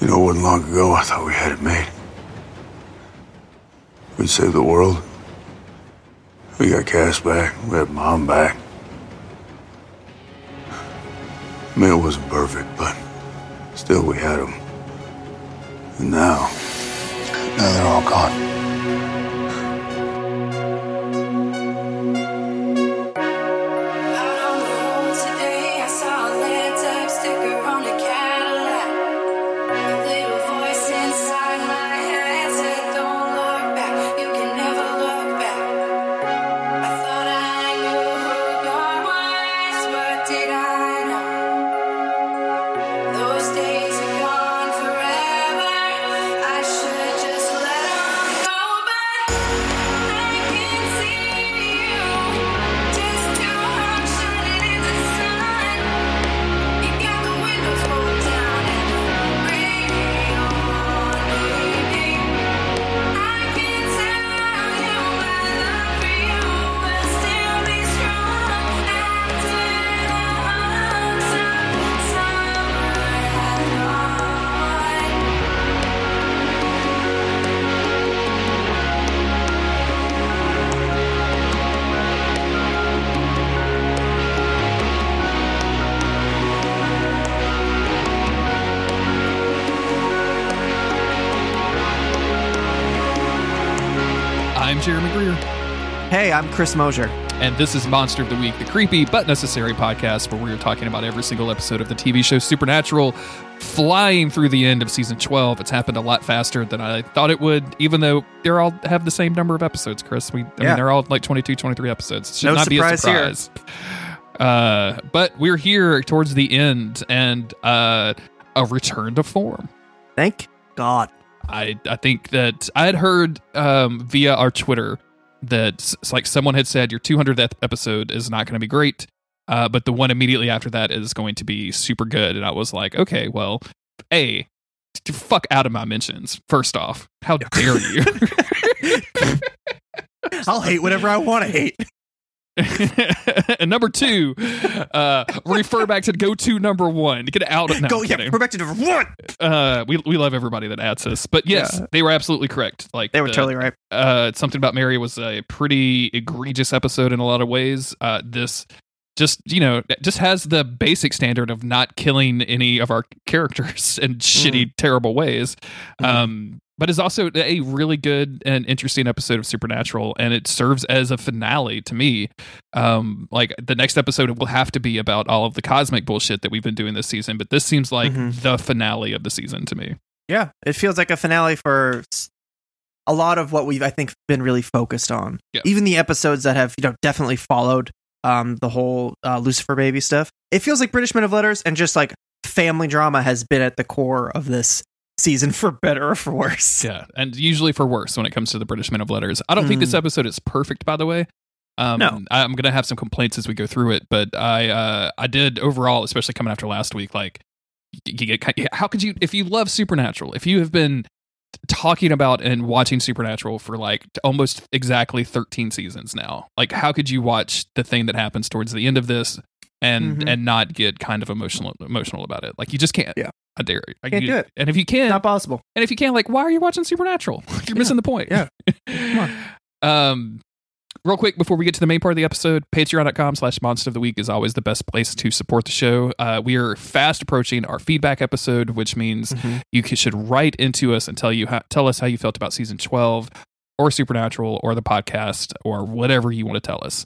You know, it wasn't long ago I thought we had it made. We'd save the world. We got Cass back. We had Mom back. I mean, it wasn't perfect, but still we had them. And now, now they're all gone. Hey, I'm Chris Mosier. and this is Monster of the Week, the creepy but necessary podcast where we are talking about every single episode of the TV show Supernatural, flying through the end of season 12. It's happened a lot faster than I thought it would, even though they're all have the same number of episodes, Chris. We, I Yeah. mean, they're all like 22, 23 episodes. It should No not be a surprise here. Uh, but we're here towards the end and uh, a return to form. Thank God. I I think that I had heard um, via our Twitter that like someone had said your 200th episode is not going to be great, uh, but the one immediately after that is going to be super good. And I was like, okay, well, a fuck out of my mentions. First off, how dare you? I'll hate whatever I want to hate. and number two, uh, refer back to go to number one. Get out of no, Go, I'm yeah, kidding. we're back to number one. Uh, we we love everybody that adds us, but yes, Yeah. they were absolutely correct. Like They were the- totally right. uh, something about Mary was a pretty egregious episode in a lot of ways. Uh, this just you know just has the basic standard of not killing any of our characters in shitty, terrible ways. Mhm. Um, but it's also a really good and interesting episode of Supernatural, and it serves as a finale to me. Um, like the next episode will have to be about all of the cosmic bullshit that we've been doing this season, but this seems like Mhm. the finale of the season to me. Yeah, it feels like a finale for a lot of what we've, I think, been really focused on. Yeah. Even the episodes that have, you know, definitely followed um, the whole uh, Lucifer baby stuff. It feels like British Men of Letters and just like family drama has been at the core of this season for better or for worse. Yeah, and usually for worse when it comes to the British Men of Letters. I don't think this Mm. episode is perfect, by the way. Um, No. I'm gonna have some complaints as we go through it, but I uh, I did overall, especially coming after last week. Like, you get how could you if you love Supernatural, if you have been talking about and watching Supernatural for like almost exactly 13 seasons now, like how could you watch the thing that happens towards the end of this and Mhm. and not get kind of emotional emotional about it? Like you just can't. Yeah. I dare you. Can't you- do it. And if you can, Not possible. and if you can't, like, why are you watching Supernatural? You're missing the point. Yeah. Come on. um, real quick before we get to the main part of the episode, patreon.com slash monster of the week is always the best place to support the show. Uh, we are fast approaching our feedback episode, which means Mhm. you should write into us and tell you how, tell us how you felt about season 12 or Supernatural or the podcast or whatever you want to tell us.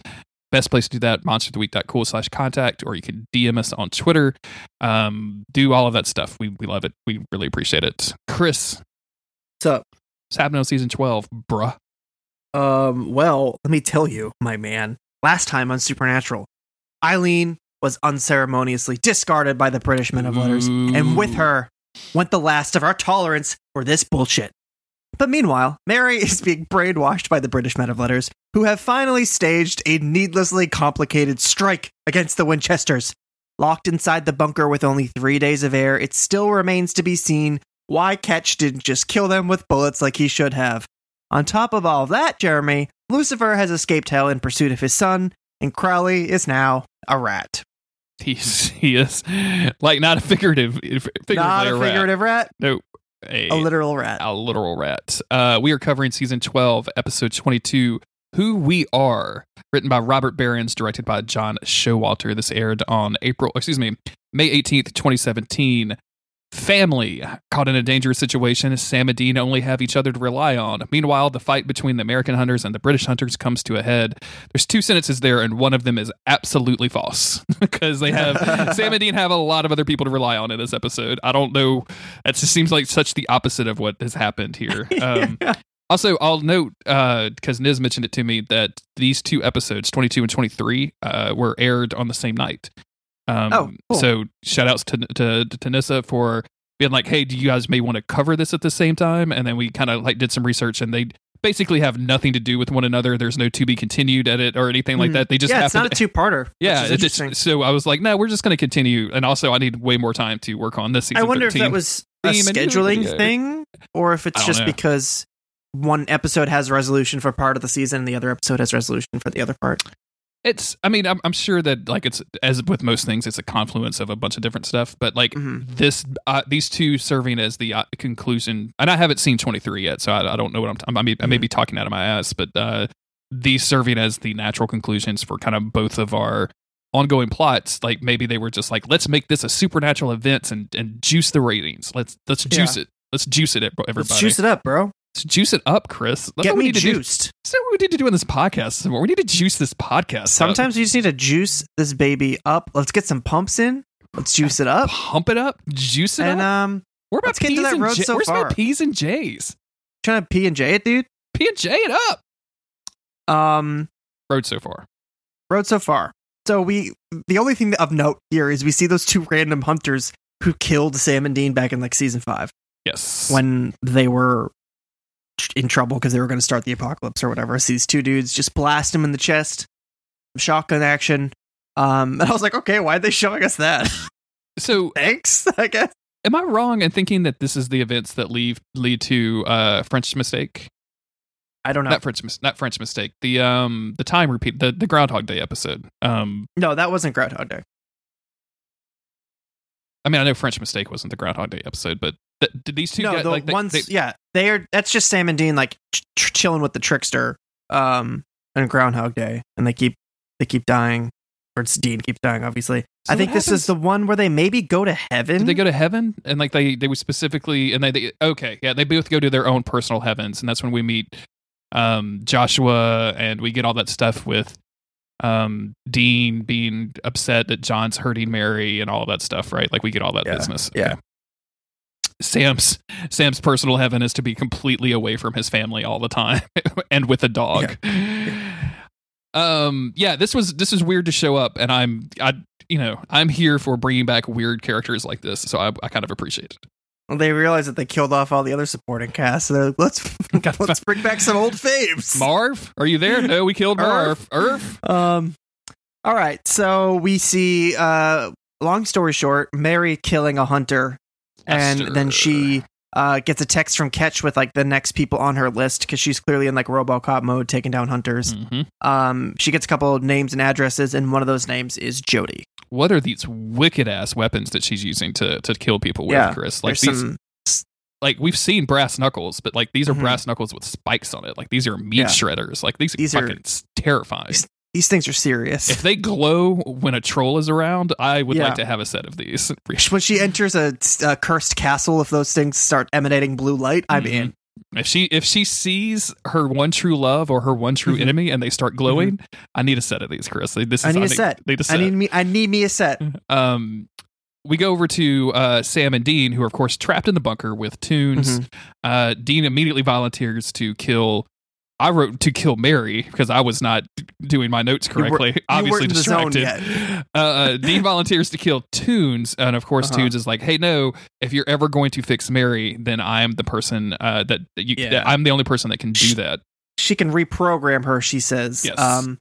Best place to do that, monsteroftheweek.cool slash contact, or you can DM us on Twitter. Um, do all of that stuff. We, we love it. We really appreciate it. Chris, what's happening on season 12, bruh? Um, well, let me tell you, my man. Last time on Supernatural, Eileen was unceremoniously discarded by the British men of letters, and with her went the last of our tolerance for this bullshit. But meanwhile, Mary is being brainwashed by the British men of letters, who have finally staged a needlessly complicated strike against the Winchesters. Locked inside the bunker with only three days of air, it still remains to be seen why Ketch didn't just kill them with bullets like he should have. On top of all of that, Jeremy, Lucifer has escaped hell in pursuit of his son, and Crowley is now a rat. He's he is like not a figurative, figuratively Not a rat. figurative rat, No, a, a literal rat. a literal rat. Uh, we are covering season 12, episode 22, Who We Are, written by Robert Berens, directed by John Showalter. This aired on April, excuse me, May 18th, 2017. Family caught in a dangerous situation. Sam and Dean only have each other to rely on. Meanwhile, the fight between the American hunters and the British hunters comes to a head. There's two sentences there, and one of them is absolutely false because they have Sam and Dean have a lot of other people to rely on in this episode. I don't know. It just seems like such the opposite of what has happened here. Um, also, I'll note because Niz mentioned it to me that these two episodes, 22 and 23, uh, were aired on the same night. Um, Oh, cool. so shout outs to, to, to Nissa for being like, hey, do you guys may want to cover this at the same time? And then we kind of like did some research and they basically have nothing to do with one another. There's no to be continued edit or anything like Mhm. that. They just yeah, it's not a two-parter. yeah, which is it so I was like, no, we're just going to continue. And also, I need way more time to work on this season. I wonder 13. if that was a scheduling thing, or if it's just know. because one episode has resolution for part of the season and the other episode has resolution for the other part. It's. I mean, I'm, I'm sure that like it's as with most things, it's a confluence of a bunch of different stuff. But like Mhm. this, uh, these two serving as the uh, conclusion, and I haven't seen 23 yet, so I, I don't know what I'm. T- I may, I may Mm-hmm. be talking out of my ass, but uh, these serving as the natural conclusions for kind of both of our ongoing plots. Like maybe they were just like, let's make this a supernatural event and and juice the ratings. Let's let's juice it. Let's juice it, everybody. Let's juice it up, bro. Juice it up, Chris. That's Get what we me need to do. juiced. That's what we need to do in this podcast. some more. We need to juice this podcast. up. Sometimes you just need to juice this baby up. Let's get some pumps in. Let's juice it up. pump it up, juice it And up. um, Where about let's get to that road J- so Where's far. my P's and J's? trying to P and J it, dude. P and J it up. Um, Road so far. road so far. So we, the only thing of note here is we see those two random hunters who killed Sam and Dean back in like season five Yes. when they were in trouble because they were going to start the apocalypse or whatever. So these two dudes just blast him in the chest, shotgun action. Um, and I was like, okay, why are they showing us that? so, Thanks, I guess. am I wrong in thinking that this is the events that lead lead to uh, French mistake? I don't know. Not French, not French mistake. The um, the time repeat, the the Groundhog Day episode. Um, no, that wasn't Groundhog Day. I mean, I know French mistake wasn't the Groundhog Day episode, but th- did these two no, get the like they- ones, they- yeah, they are. That's just Sam and Dean like ch- ch- chilling with the trickster, um, and Groundhog Day, and they keep they keep dying, or it's Dean keeps dying. Obviously, So I think this is the one where they maybe go to heaven. Did they go to heaven? And like they they were specifically and they, they okay, yeah, they both go to their own personal heavens, and that's when we meet um Joshua and we get all that stuff with um Dean being upset that John's hurting Mary and all that stuff, right? Like we get all that Yeah, business. yeah. Sam's Sam's personal heaven is to be completely away from his family all the time and with a dog. Um yeah, this was this is weird to show up and I'm I you know, I'm here for bringing back weird characters like this, so I, I kind of appreciate it. Well, they realize that they killed off all the other supporting cast. So they're like, let's let's bring back some old faves. Marv, are you there? No, we killed Marv. Irv? Irv. Um, all right. So we see. Uh, long story short, Mary killing a hunter, and then she uh gets a text from Ketch with like the next people on her list because she's clearly in like RoboCop mode, taking down hunters. Mhm. Um, she gets a couple of names and addresses, and one of those names is Jody. What are these wicked ass weapons that she's using to to kill people with, Yeah, Chris? Like these, some. like we've seen brass knuckles, but like these are Mhm. brass knuckles with spikes on it. Like these are meat Yeah. shredders. Like these, These are fucking terrifying. these- These things are serious. if they glow when a troll is around, I would Yeah. like to have a set of these. when she enters a, a cursed castle, if those things start emanating blue light, I'm Mhm. in. If she if she sees her one true love or her one true Mhm. enemy and they start glowing, I need a set of these, Chris. This is, I need a set. Need a I set. need me. I need me a set. um we go over to uh, Sam and Dean, who are of course trapped in the bunker with Tunes. Mhm. Uh, Dean immediately volunteers to kill. I wrote to kill Mary because I was not doing my notes correctly. you Obviously weren't the zone distracted. Uh, uh, Dean volunteers to kill Tunes, and of course Uh-huh. Tunes is like, "Hey, no! If you're ever going to fix Mary, then I am the person uh, that, you. Yeah. that I'm the only person that can do that." She can reprogram her. She says. Yes. Um,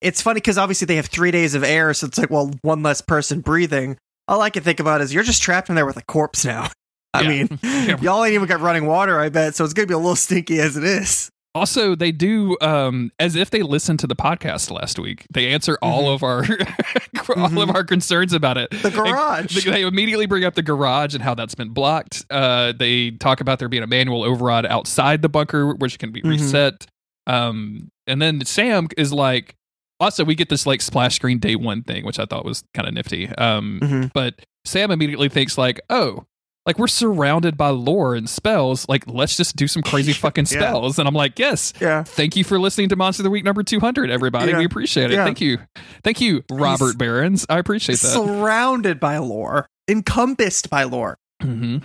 it's funny because obviously they have three days of air, so it's like, well, one less person breathing. All I can think about is you're just trapped in there with a corpse now. I Yeah. mean, Yeah. y'all ain't even got running water, I bet. So it's gonna be a little stinky as it is. Also, they do um, as if they listened to the podcast last week. They answer all of our all of our concerns about it. Mm-hmm. The garage. They, they immediately bring up the garage and how that's been blocked. Uh, they talk about there being a manual override outside the bunker, which can be Mhm. reset. Um, and then Sam is like, also we get this like splash screen day one thing, which I thought was kind of nifty. Um, Mhm. but Sam immediately thinks like, oh, like we're surrounded by lore and spells. Like let's just do some crazy fucking Yeah. spells. And I'm like, yes. Yeah. Thank you for listening to Monster of the Week number 200, everybody. Yeah. We appreciate it. Yeah. Thank you. Thank you, Robert Berens. I appreciate that. Surrounded by lore, encompassed by lore. hmm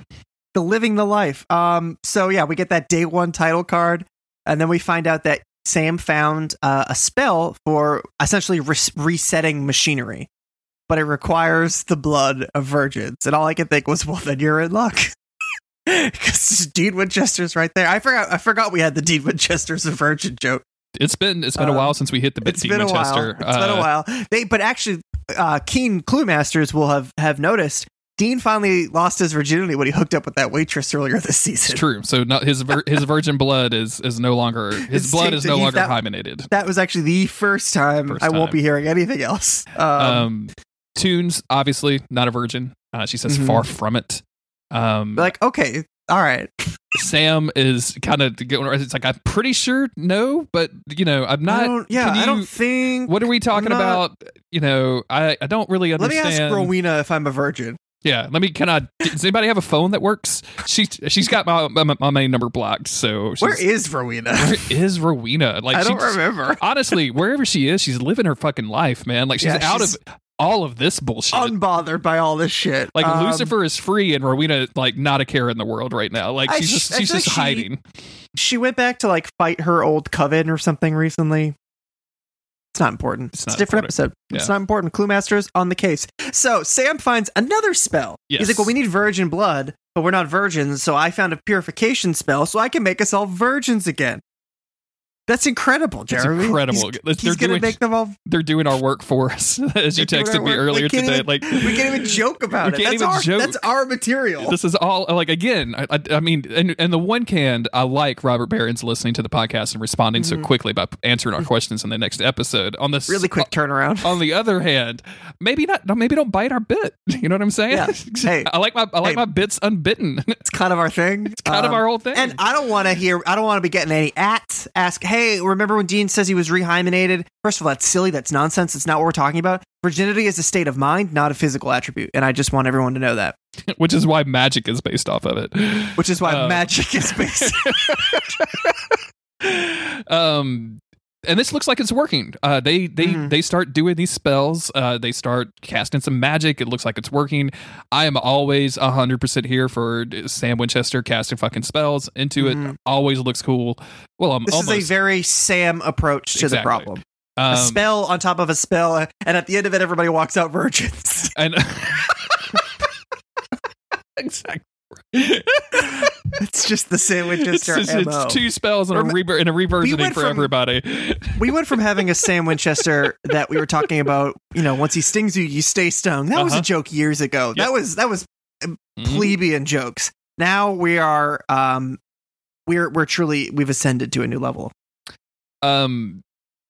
the living the life. Um, so yeah, we get that day one title card, and then we find out that Sam found uh, a spell for essentially res- resetting machinery, but it requires the blood of virgins. And all I could think was, well, then you're in luck. Because Dean Winchester's right there. I forgot. I forgot we had the Dean Winchester's a virgin joke. It's been it's been a Uh, while since we hit the bit Dean been a while. Winchester. It's been a Uh, while. They, but actually, uh, keen clue masters will have have noticed. Dean finally lost his virginity when he hooked up with that waitress earlier this season. It's true. So not his vir- his virgin blood is is no longer his It's blood is no longer that- hymenated. That was actually the first time First I won't be hearing anything else. Um, Um, Tunes obviously not a virgin. Uh, she says Mhm. far from it. Um, like, okay, all right. Sam is kind of getting. It's like I'm pretty sure no, but you know I'm not. I don't, yeah, can I don't think. What are we talking not- about? You know, I I don't really understand. Let me ask Rowena if I'm a virgin. Yeah, let me. Can I? Does anybody have a phone that works? She she's got my my, my main number blocked. So she's, Where is Rowena? where is Rowena? Like I don't remember. Honestly, wherever she is, she's living her fucking life, man. Like she's Yeah, out she's of all of this bullshit. Unbothered by all this shit. like Um, Lucifer is free and Rowena like not a care in the world right now. Like she's sh- just I she's just like hiding. She went back to like fight her old coven or something recently. It's not important. It's, not a different important. episode. It's not important. Clue Masters on the case. So Sam finds another spell. He's like, well, we need virgin blood, but we're not virgins, so I found a purification spell so I can make us all virgins again. That's incredible, Jeremy. incredible. He's, They're he's make them all. They're doing our work for us, as you texted me earlier today. even- like we can't even joke about it. That's our joke. that's our material. this is all like again I, I, I mean and, and the one hand i like Robert Berens's listening to the podcast and responding so Mhm. quickly by answering our questions in the next episode on this really quick turnaround. on the other hand maybe not maybe don't bite our bit you know what i'm saying Yeah. Hey. i like my i like Hey. my bits unbitten it's kind of our thing. It's kind of our whole thing And I don't want to hear. I don't want to be getting any ats. Ask, hey, remember when Dean says he was rehymenated? First of all, that's silly. That's nonsense. It's not what we're talking about. Virginity is a state of mind, not a physical attribute, and I just want everyone to know that. which is why magic is based off of it Which is why Uh, magic is based. um and this looks like it's working. Uh, they they Mhm. they start doing these spells. Uh, they start casting some magic. It looks like it's working. I am always hundred percent here for Sam Winchester casting fucking spells into it. Mhm. Always looks cool. Well, I'm this almost is a very Sam approach to the problem. um, a spell on top of a spell, and at the end of it, everybody walks out virgins. and exactly. it's just the Sam It's, Winchester just- it's two spells and a, Rem- and a reversioning went for from- everybody. we went from having a Sam Winchester that we were talking about, you know, once he stings you, you stay stung. That was Uh-huh. a joke years ago. Yep. That was that was Mhm. plebeian jokes. Now we are um we're we're truly we've ascended to a new level. um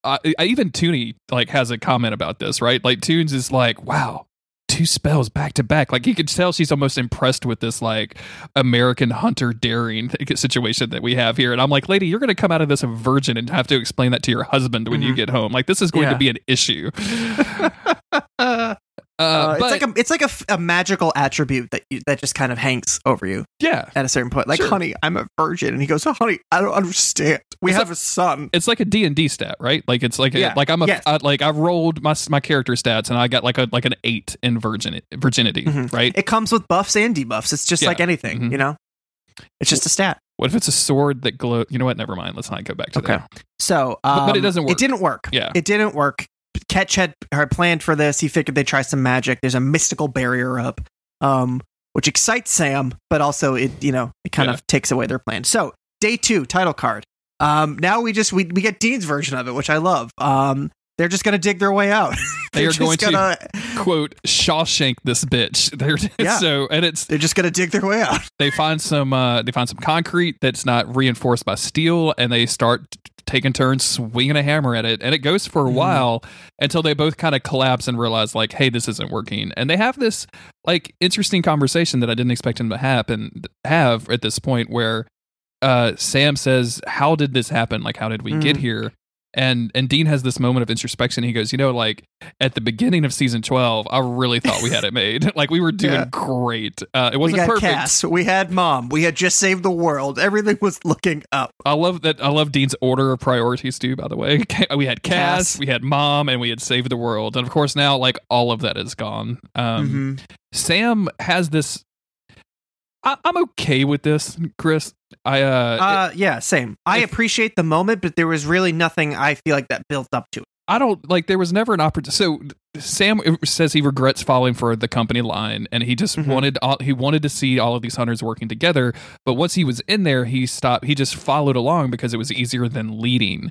I, I even Tooney like has a comment about this, right? Like Tunes is like, wow, two spells back to back. Like you could tell she's almost impressed with this like American hunter daring situation that we have here. And I'm like, lady, you're going to come out of this a virgin and have to explain that to your husband when you Mhm. get home. Like this is going Yeah. to be an issue. Uh, Uh, it's like a it's like a, a magical attribute that you, that just kind of hangs over you yeah, at a certain point. Like, Sure. honey, I'm a virgin, and he goes, oh, honey, I don't understand. We It's have a son. it's like a D and D stat, right? Like it's like a, Yeah. like I'm a Yes. I- like I rolled my my character stats and I got like a like an eight in virgin virginity, Mhm. right? It comes with buffs and debuffs. It's just Yeah. like anything, Mhm. you know. It's just a stat. What if it's a sword that glow? You know what? Never mind. Let's not go back to Okay. that. So, But- um, but it doesn't work. It didn't work. Yeah. It didn't work. Ketch had, had planned for this. He figured they'd try some magic. There's a mystical barrier up, um, which excites Sam, but also it, you know, it kind Yeah. of takes away their plan. So, day two, title card. Um, now we just we, we get Dean's version of it, which I love. Um, they're just gonna dig their way out. They They're are just going to- gonna, Quote Shawshank this bitch. They're Yeah. so and it's They're just gonna dig their way out. they find some uh they find some concrete that's not reinforced by steel and they start taking turns swinging a hammer at it and it goes for a Mhm. while until they both kind of collapse and realize like hey this isn't working and they have this like interesting conversation that I didn't expect him to happen have at this point where uh Sam says how did this happen like how did we get Mm. here and and Dean has this moment of introspection he goes you know like at the beginning of season 12 I really thought we had it made like we were doing Yeah. great uh it wasn't got perfect Cass. We had Mom. We had just saved the world. Everything was looking up. I love that. I love Dean's order of priorities too. By the way, we had Cass, Cass. we had Mom, and we had Saved the World, and of course now like all of that is gone. Um, Mhm. Sam has this. I, I'm okay with this, Chris. I uh, Uh, yeah, same. I if- appreciate the moment, but there was really nothing I feel like that built up to it. I don't like. There was never an opportunity. So Sam says he regrets falling for the company line, and he just Mhm. wanted all, he wanted to see all of these hunters working together. But once he was in there, he stopped. He just followed along because it was easier than leading.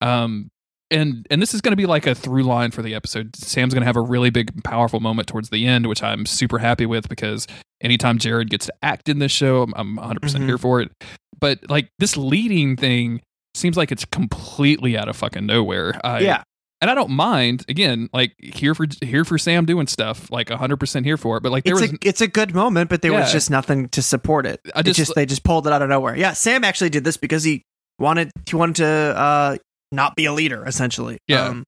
Um, and and this is going to be like a through line for the episode. Sam's going to have a really big, powerful moment towards the end, which I'm super happy with because anytime Jared gets to act in this show, I'm, I'm 100 percent Mhm. here for it. But like this leading thing seems like it's completely out of fucking nowhere. I, yeah. and I don't mind. Again, like here for here for Sam doing stuff, like hundred percent here for it. But like there It's was, a it's a good moment, but there Yeah. was just nothing to support it. I It just- just they just pulled it out of nowhere. Yeah, Sam actually did this because he wanted he wanted to uh not be a leader essentially. Yeah. Um,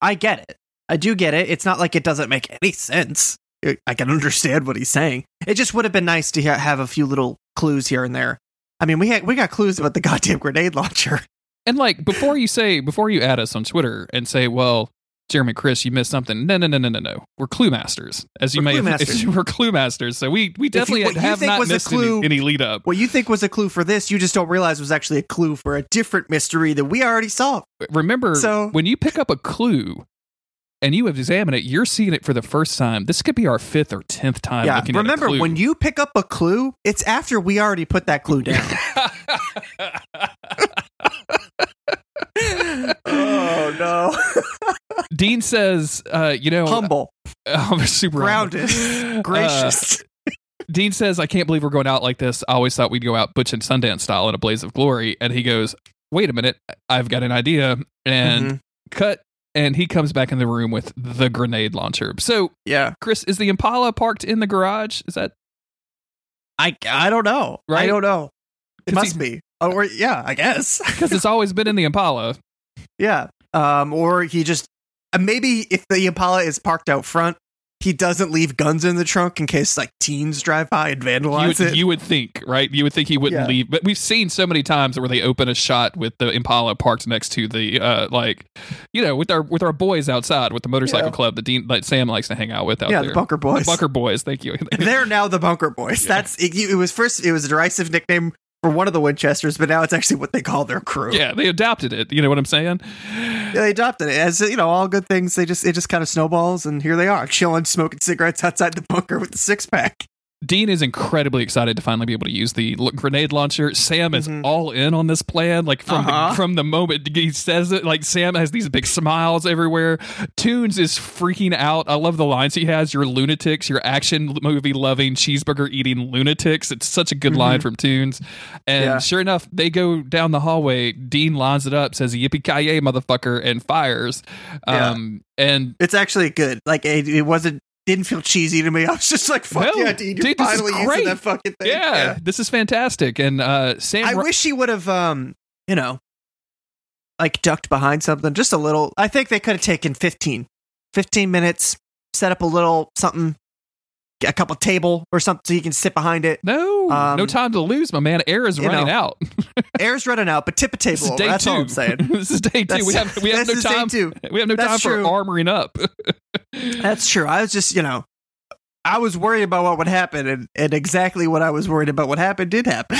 I get it. I do get it. It's not like it doesn't make any sense. I- I can understand what he's saying. It just would have been nice to ha- have a few little clues here and there. I mean, we had we got clues about the goddamn grenade launcher. and like before you say before you add us on Twitter and say, well, Jeremy, Chris, you missed something. No, no, no, no, no, no. We're clue masters, as you We're may have. masters. We're clue masters, so we we definitely you have not missed clue- any, any lead up. What you think was a clue for this, you just don't realize was actually a clue for a different mystery that we already solved. Remember, So- when you pick up a clue. And you examine it, you're seeing it for the first time. This could be our fifth or tenth time yeah. Remember, at a clue. when you pick up a clue, it's after we already put that clue down. oh no. Dean says, uh, you know, Humble, I'm super grounded, humble. gracious. Uh, Dean says, I can't believe we're going out like this. I always thought we'd go out Butch and Sundance style in a blaze of glory. And he goes, Wait a minute, I've got an idea. And Mhm. cut. And he comes back in the room with the grenade launcher. So, yeah. Chris, is the Impala parked in the garage? Is that I I don't know. Right? I don't know. It must he- be. Oh, or, yeah, I guess. because it's always been in the Impala? yeah. Um, or he just uh, maybe if the Impala is parked out front, he doesn't leave guns in the trunk in case like teens drive by and You vandalize would, it. you would think, right? You would think he wouldn't Yeah. leave, but we've seen so many times where they open a shot with the Impala parked next to the, uh, like, you know, with our with our boys outside with the motorcycle Yeah. club that Dean, that Sam likes to hang out with out yeah, there. the Bunker Boys. The Bunker Boys. Thank you. They're now the Bunker Boys. Yeah. That's it, it was first. It was a derisive nickname for one of the Winchesters, but now it's actually what they call their crew. yeah, they adopted it. You know what I'm saying? Yeah, they adopted it as you know all good things. They just it just kind of snowballs, and here they are chilling, smoking cigarettes outside the bunker with the six pack. Dean is incredibly excited to finally be able to use the grenade launcher. Sam is Mhm. all in on this plan. Like from Uh-huh. the, from the moment he says it, like Sam has these big smiles everywhere. Tunes is freaking out. I love the lines he has. You're lunatics. You're action movie loving cheeseburger eating lunatics. It's such a good line from Tunes. And Yeah. sure enough, they go down the hallway. Dean lines it up, says "Yippee ki yay, motherfucker!" and fires. Yeah. Um, and It's actually good. Like it, it wasn't didn't feel cheesy to me. I was just like, fuck No, yeah, Dean, you're dude, finally using that fucking thing. yeah, this is fantastic. And uh, Sam, I wish he would have, um, you know, like ducked behind something just a little. I think they could have taken 15, 15 minutes, set up a little something, a couple table or something so you can sit behind it. No, Um, no time to lose, my man. Air is running know, out. Air's running out, but tip a This table. is over. day That's two. all I'm saying. this is day two. That's- we have we have no time. We have no That's time true. for armoring up. That's true. I was just, you know, I was worried about what would happen, and, and exactly what I was worried about what happened did happen.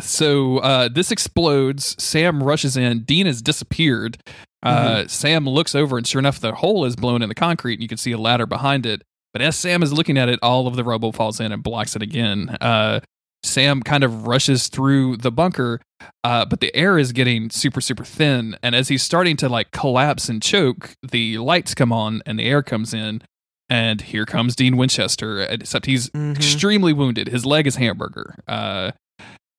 so uh, this explodes. Sam rushes in. Dean has disappeared. Uh, Mm-hmm. Sam looks over, and sure enough, the hole is blown in the concrete, and you can see a ladder behind it. But as Sam is looking at it, all of the rubble falls in and blocks it again. Uh, Sam kind of rushes through the bunker. uh, but the air is getting super super thin, and as he's starting to like collapse and choke, the lights come on and the air comes in, and here comes Dean Winchester. Except he's Mhm. extremely wounded. His leg is hamburger. Uh,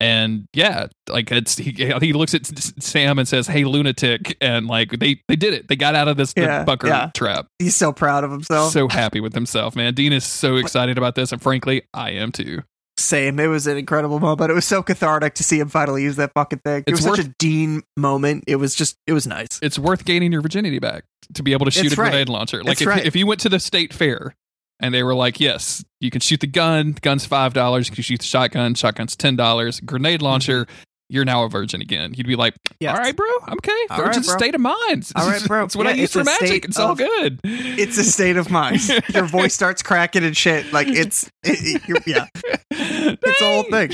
and yeah, like it's he, he looks at Sam and says, "Hey, lunatic!" And like they they did it. They got out of this Yeah, bunker yeah. trap. He's so proud of himself. So happy with himself, man. Dean is so excited about this, and frankly, I am too. Same. It was an incredible moment. It was so cathartic to see him finally use that fucking thing. It It's was such a Dean moment. It was just, it was nice. It's worth gaining your virginity back to be able to shoot It's a right. grenade launcher. Like if, right. if you went to the state fair and they were like, "Yes, you can shoot the gun. The gun's five dollars. You can shoot the shotgun. Shotgun's ten dollars. Grenade launcher." You're now a virgin again. You'd be like, Mm-hmm. Yes. "All right, bro, I'm okay. All Virgin right, state of mind. All right, bro. It's what I use for magic. It's all good. It's a state of mind. Your voice starts cracking and shit. Like it's, it, yeah, it's a whole thing.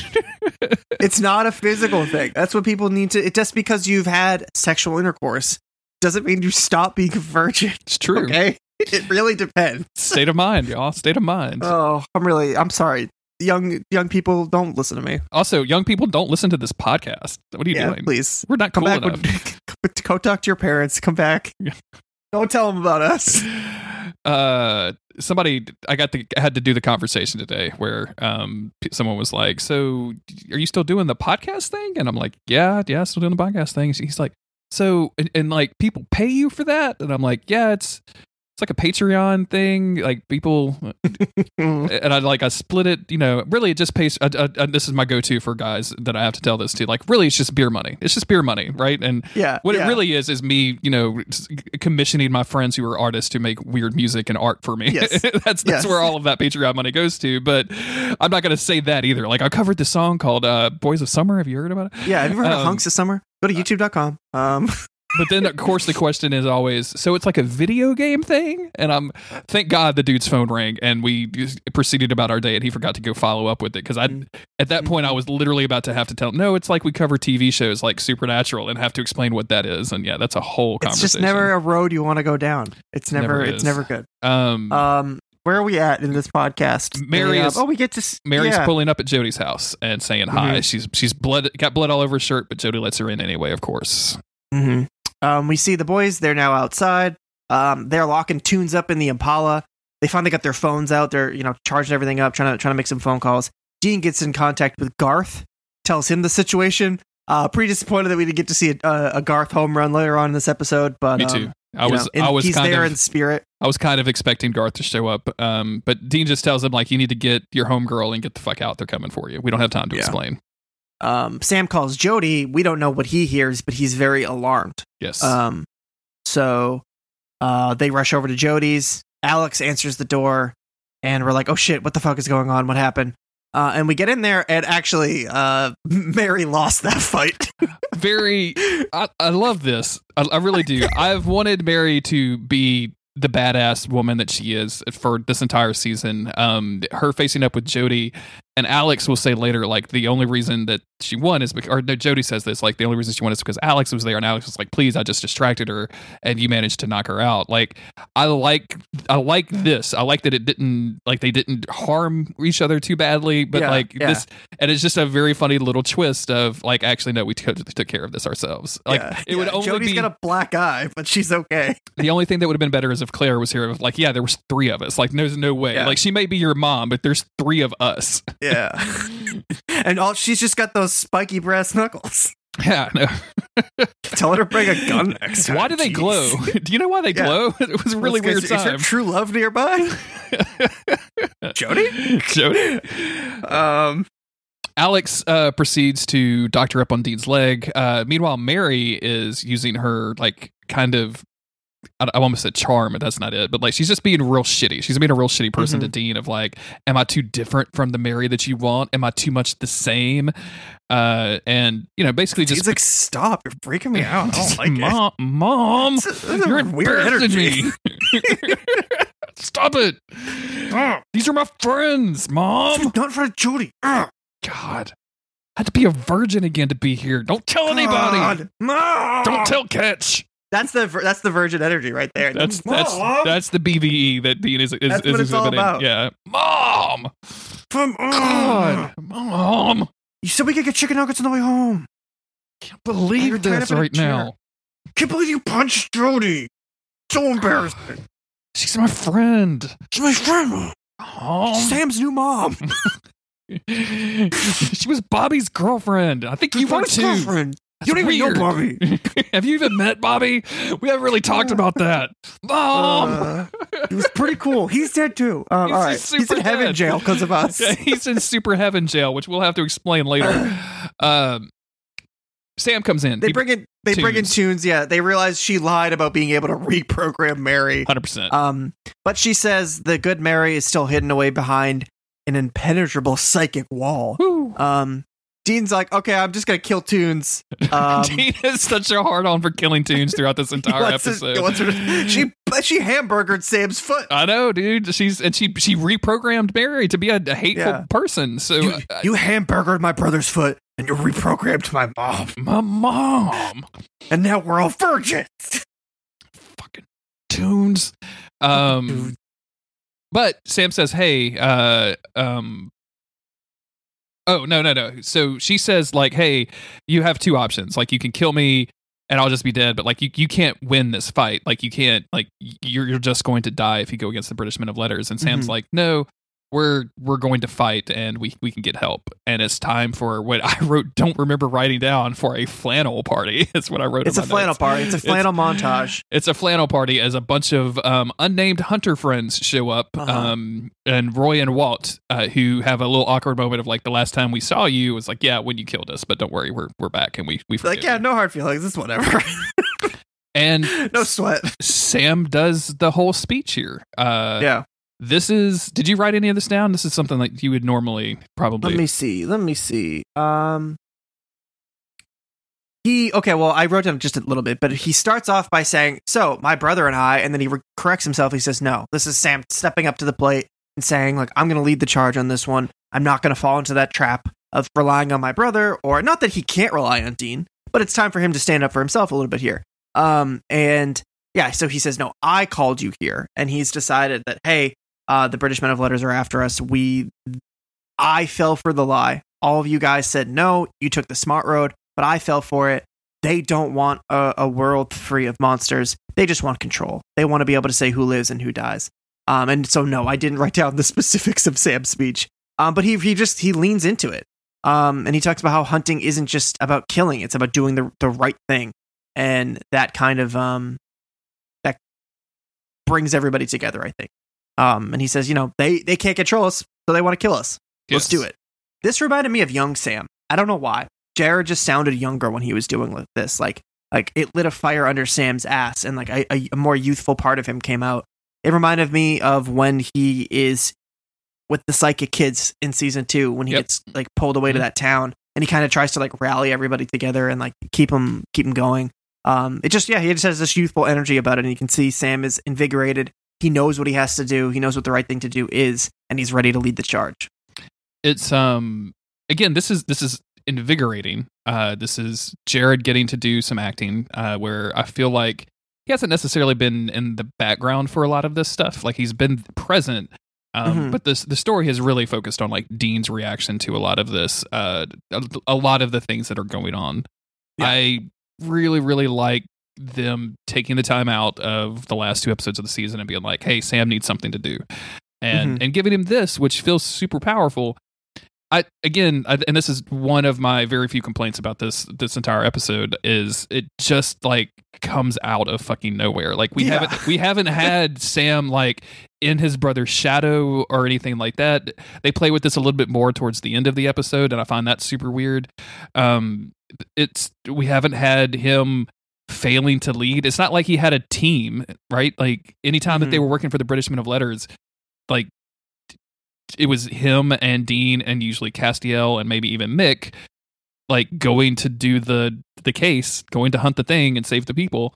It's not a physical thing. That's what people need to. It just because you've had sexual intercourse doesn't mean you stop being a virgin. It's true. Okay, it really depends. State of mind, y'all. State of mind. Oh, I'm really. I'm sorry. Young young people don't listen to me. also, young people don't listen to this podcast. What are you yeah, doing? please We're not come cool back. enough. When, go talk to your parents. Come back. Don't tell them about us. uh somebody i got the I had to do the conversation today where um someone was like so are you still doing the podcast thing and i'm like yeah yeah still doing the podcast thing he's like so and, and like people pay you for that and i'm like yeah it's it's like a patreon thing like people and I like I split it. You know, really, it just pays. Uh, uh, uh, this is my go-to for guys that I have to tell this to. Like, really, it's just beer money. It's just beer money, right? And yeah. what yeah. it really is is me, you know, commissioning my friends who are artists to make weird music and art for me. Yes. that's that's Yes. where all of that Patreon money goes to. But I'm not going to say that either. Like I covered this song called uh, "Boys of Summer." Have you heard about it? Yeah. Have you heard of Um, Hunks this summer? Go to YouTube.com. Um. But then, of course, the question is always: so it's like a video game thing, and I'm thank God the dude's phone rang, and we proceeded about our day, and he forgot to go follow up with it because I, Mm. at that point, I was literally about to have to tell. No, it's like we cover TV shows like Supernatural and have to explain what that is, and yeah, that's a whole conversation It's just never a road you want to go down. It's never. Never it's never good. Um, Um. Where are we at in this podcast? Mary is- oh, we get to. Mary's yeah. pulling up at Jody's house and saying hi. Mhm. She's she's blood got blood all over her shirt, but Jody lets her in anyway. Of course. hmm Um, we see the boys. They're now outside. Um, they're locking tunes up in the Impala. They finally got their phones out. They're you know charging everything up, trying to trying to make some phone calls. Dean gets in contact with Garth, tells him the situation. Uh, pretty disappointed that we didn't get to see a, a Garth home run later on in this episode, but Me um, too. I was know, and I was he's kind there of in spirit. I was kind of expecting Garth to show up. Um, but Dean just tells him like you need to get your homegirl and get the fuck out. They're coming for you. We don't have time to Yeah. explain. Um, Sam calls Jody. We don't know what he hears, but he's very alarmed. Yes. Um, so uh, they rush over to Jody's. Alex answers the door, and we're like, "Oh shit! What the fuck is going on? What happened?" Uh, and we get in there, and actually, uh, Mary lost that fight. Very. I, I love this. I, I really do. I've wanted Mary to be the badass woman that she is for this entire season. Um, her facing up with Jody and Alex will say later, like the only reason that she won is because, or no, Jody says this, like the only reason she won is because Alex was there, and Alex was like, "Please, I just distracted her, and you managed to knock her out." Like, I like, I like this. I like that it didn't, like they didn't harm each other too badly, but Yeah, like yeah. this, and it's just a very funny little twist of like, actually, no, we took took care of this ourselves. Like, Yeah, it would only Jody's be got a black eye, but she's okay. the only thing that would have been better is if Claire was here. Like, yeah, there was three of us. Like, there's no way. Like, she may be your mom, but there's three of us. Yeah, and all she's just got those spiky brass knuckles. Yeah. No. Tell her to bring a gun next time. why do they Jeez. glow? Do you know why they Yeah. glow? It was a really Is- weird is, Is your time. true love nearby? Jody? Jody. Um. Alex uh, proceeds to doctor up on Dean's leg. Uh, meanwhile, Mary is using her like kind of. I, I almost said charm, but that's not it. But like, she's just being real shitty. She's being a real shitty person Mm-hmm. to Dean. Of like, am I too different from the Mary that you want? Am I too much the same? Uh, and you know, basically just like, stop! You're freaking me out. I don't like it. mom, mom, This is you're a weird embarrassing energy. me. Stop it! These are my friends, mom. Not for Jody. Ugh. God, I had to be a virgin again to be here. Don't tell anybody. God. Mom. Don't tell Ketch. That's the that's the virgin energy right there. That's that's Mom. that's the BVE that Dean is is, That's is what it's all exhibiting. about. Yeah, mom. From- uh, God, mom. You said we could get chicken nuggets on the way home. can't believe You're this up right now. Can't believe you punched Jody. So embarrassing. She's my friend. She's my friend. Oh. Sam's new mom. she was Bobby's girlfriend. I think you were too. girlfriend. You don't That's even know. Bobby. Have you even met Bobby? We haven't really talked about that. Mom. Uh, he was pretty cool. He's dead too. Um, He's all right. He's in super heaven jail because of us. Yeah, he's in super heaven jail, which we'll have to explain later. Um, Sam comes in. They He- bring in they bring in Tunes. tunes. Yeah, they realize she lied about being able to reprogram Mary. 100%. Um, but she says the good Mary is still hidden away behind an impenetrable psychic wall. Woo. Um, Dean's like, okay, I'm just gonna kill Tunes. Um, Dean is such a hard on for killing tunes throughout this entire to- episode. he her she she hamburgered Sam's foot. I know, dude. She's and she she reprogrammed Mary to be a, a hateful Yeah. person. So You, uh, you hamburgered my brother's foot, and you reprogrammed my mom, my mom, and now we're all virgins. fucking tunes. Um, but Sam says, "Hey, uh, um." Oh no no no! So she says like, "Hey, you have two options. Like, you can kill me, and I'll just be dead. But like, you you can't win this fight. Like, you can't like you're you're just going to die if you go against the British Men of Letters." And Sam's Mhm. like, "No, we're we're going to fight, and we we can get help. And it's time for what I wrote. Don't remember writing down for a flannel party. It's what I wrote. It's a flannel notes. party. It's a flannel montage. It's a flannel party as a bunch of um, unnamed hunter friends show up, Uh-huh. um, and Roy and Walt, uh, who have a little awkward moment of like the last time we saw you was like, yeah, when you killed us, but don't worry, we're we're back and we we Like, yeah, you." no hard feelings. It's whatever. And no sweat. Sam does the whole speech here. Uh, yeah. This is. Did you write any of this down? This is something like you would normally probably. Let me see. Let me see. Um he okay, well, I wrote down just a little bit, but he starts off by saying, "So, my brother and I," and then he re- corrects himself. He says, "No, this is Sam stepping up to the plate and saying, like, I'm going to lead the charge on this one. I'm not going to fall into that trap of relying on my brother, or not that he can't rely on Dean, but it's time for him to stand up for himself a little bit here." Um, and yeah, so he says, "No, I called you here," and he's decided that, hey, uh, the British men of letters are after us. We I fell for the lie. All of you guys said no, you took the smart road, but I fell for it. They don't want a, a world free of monsters. They just want control. They want to be able to say who lives and who dies. Um, and so no, I didn't write down the specifics of Sam's speech. Um, but he he just he leans into it. Um, and he talks about how hunting isn't just about killing; it's about doing the the right thing, and that kind of um that brings everybody together. I think. Um, and he says, you know, they they can't control us, so they want to kill us. Let's do it. This reminded me of young Sam. I don't know why. Jared just sounded younger when he was doing this. Like like it lit a fire under Sam's ass, and like a, a, a more youthful part of him came out. It reminded me of when he is with the psychic kids in season two when he Yep. gets like pulled away to Mhm. that town, and he kind of tries to like rally everybody together and like keep them keep him going. Um, it just yeah, he just has this youthful energy about it, and you can see Sam is invigorated. He knows what he has to do. He knows what the right thing to do is, and he's ready to lead the charge. it's um again this is this is invigorating uh this is jared getting to do some acting uh where i feel like he hasn't necessarily been in the background for a lot of this stuff like he's been present um Mhm. but this the story has really focused on like dean's reaction to a lot of this uh a, a lot of the things that are going on Yeah. i really really like them taking the time out of the last two episodes of the season and being like hey sam needs something to do and Mhm. and giving him this which feels super powerful I again, I, and this is one of my very few complaints about this this entire episode is it just like comes out of fucking nowhere. Like we Yeah. haven't we haven't had Sam like in his brother's shadow or anything like that. They play with this a little bit more towards the end of the episode, and I find that super weird. Um, it's we haven't had him failing to lead. It's not like he had a team, right? Like anytime that they Mhm. were working for the British Men of Letters, like it was him and Dean and usually Castiel and maybe even Mick like going to do the the case, going to hunt the thing and save the people.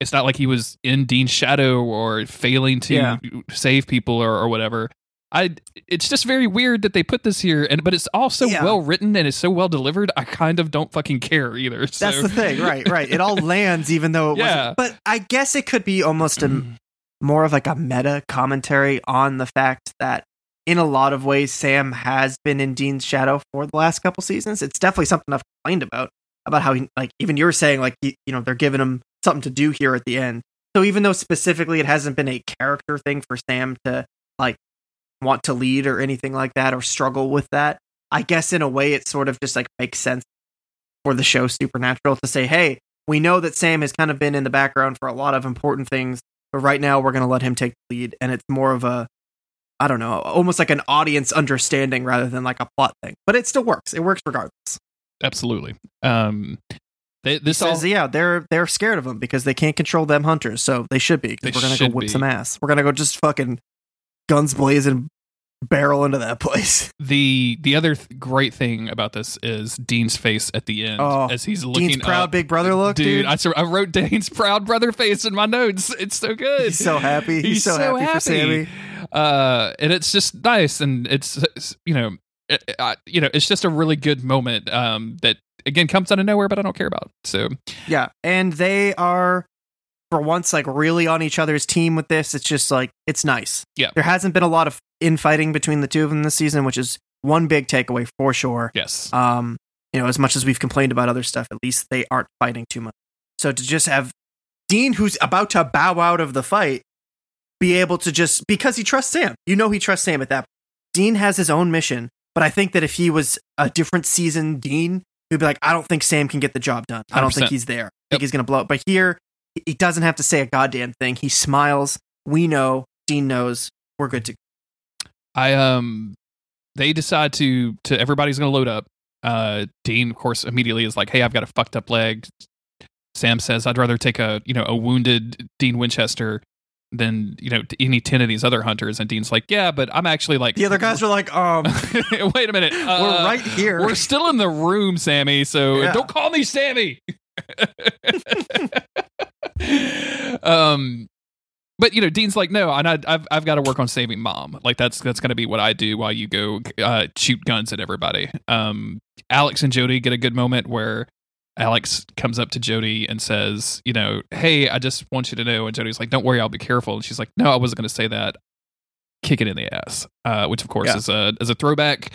It's not like he was in Dean's shadow or failing to Yeah. save people or, or whatever. I it's just very weird that they put this here and but it's all so Yeah. well written and it's so well delivered. I kind of don't fucking care either. So. That's the thing, right? Right. It all lands, even though it Yeah. wasn't. But I guess it could be almost a more of like a meta commentary on the fact that in a lot of ways Sam has been in Dean's shadow for the last couple seasons. It's definitely something I've complained about. about how he like even you're saying like he, you know they're giving him something to do here at the end. So even though specifically it hasn't been a character thing for Sam to like want to lead or anything like that or struggle with that, I guess in a way it sort of just like makes sense for the show Supernatural to say, hey, we know that Sam has kind of been in the background for a lot of important things, but right now we're going to let him take the lead, and it's more of a I don't know, almost like an audience understanding rather than like a plot thing. But it still works. It works regardless. Absolutely. Um, they, this He all says, yeah, they're they're scared of them because they can't control them hunters, so they should be. 'cause They we're gonna go whip be. some ass. We're gonna go just fucking guns blazing, barrel into that place. the the other th- great thing about this is Dean's face at the end Oh, as he's looking Dean's proud up. big brother look, dude. I, sur- I wrote Dean's proud brother face in my notes. It's so good. He's so happy. He's, so, happy, for Sammy. Uh, and it's just nice, and it's, it's, you know, it- I, you know, it's just a really good moment. Um, that again comes out of nowhere, but I don't care about. So Yeah, and they are for once like really on each other's team with this. It's just like it's nice. Yeah. there hasn't been a lot of infighting between the two of them this season, which is one big takeaway for sure. yes, Um, you know, as much as we've complained about other stuff, at least they aren't fighting too much. So to just have Dean, who's about to bow out of the fight, be able to just because he trusts Sam. You know, he trusts Sam at that. point. Dean has his own mission, but I think that if he was a different season Dean, he'd be like, I don't think Sam can get the job done. I don't 100%. think he's there. I Yep. think he's gonna blow up. But here, he doesn't have to say a goddamn thing. He smiles. We know. Dean knows. We're good to go. I um, they decide to to everybody's gonna load up. Uh, Dean, of course, immediately is like, "Hey, I've got a fucked up leg." Sam says, "I'd rather take a you know a wounded Dean Winchester than you know any ten of these other hunters." And Dean's like, "Yeah, but I'm actually like The other guys are like, um, Wait a minute. we're uh, right here. We're still in the room, Sammy. So Yeah. don't call me Sammy. um, but you know, Dean's like, no, and I, I've I've got to work on saving mom. Like that's that's going to be what I do while you go uh, shoot guns at everybody. Um, Alex and Jody get a good moment where Alex comes up to Jody and says, you know, hey, I just want you to know. And Jody's like, don't worry, I'll be careful. And she's like, no, I wasn't going to say that. Kick it in the ass, uh, which of course Yeah. is a is a throwback.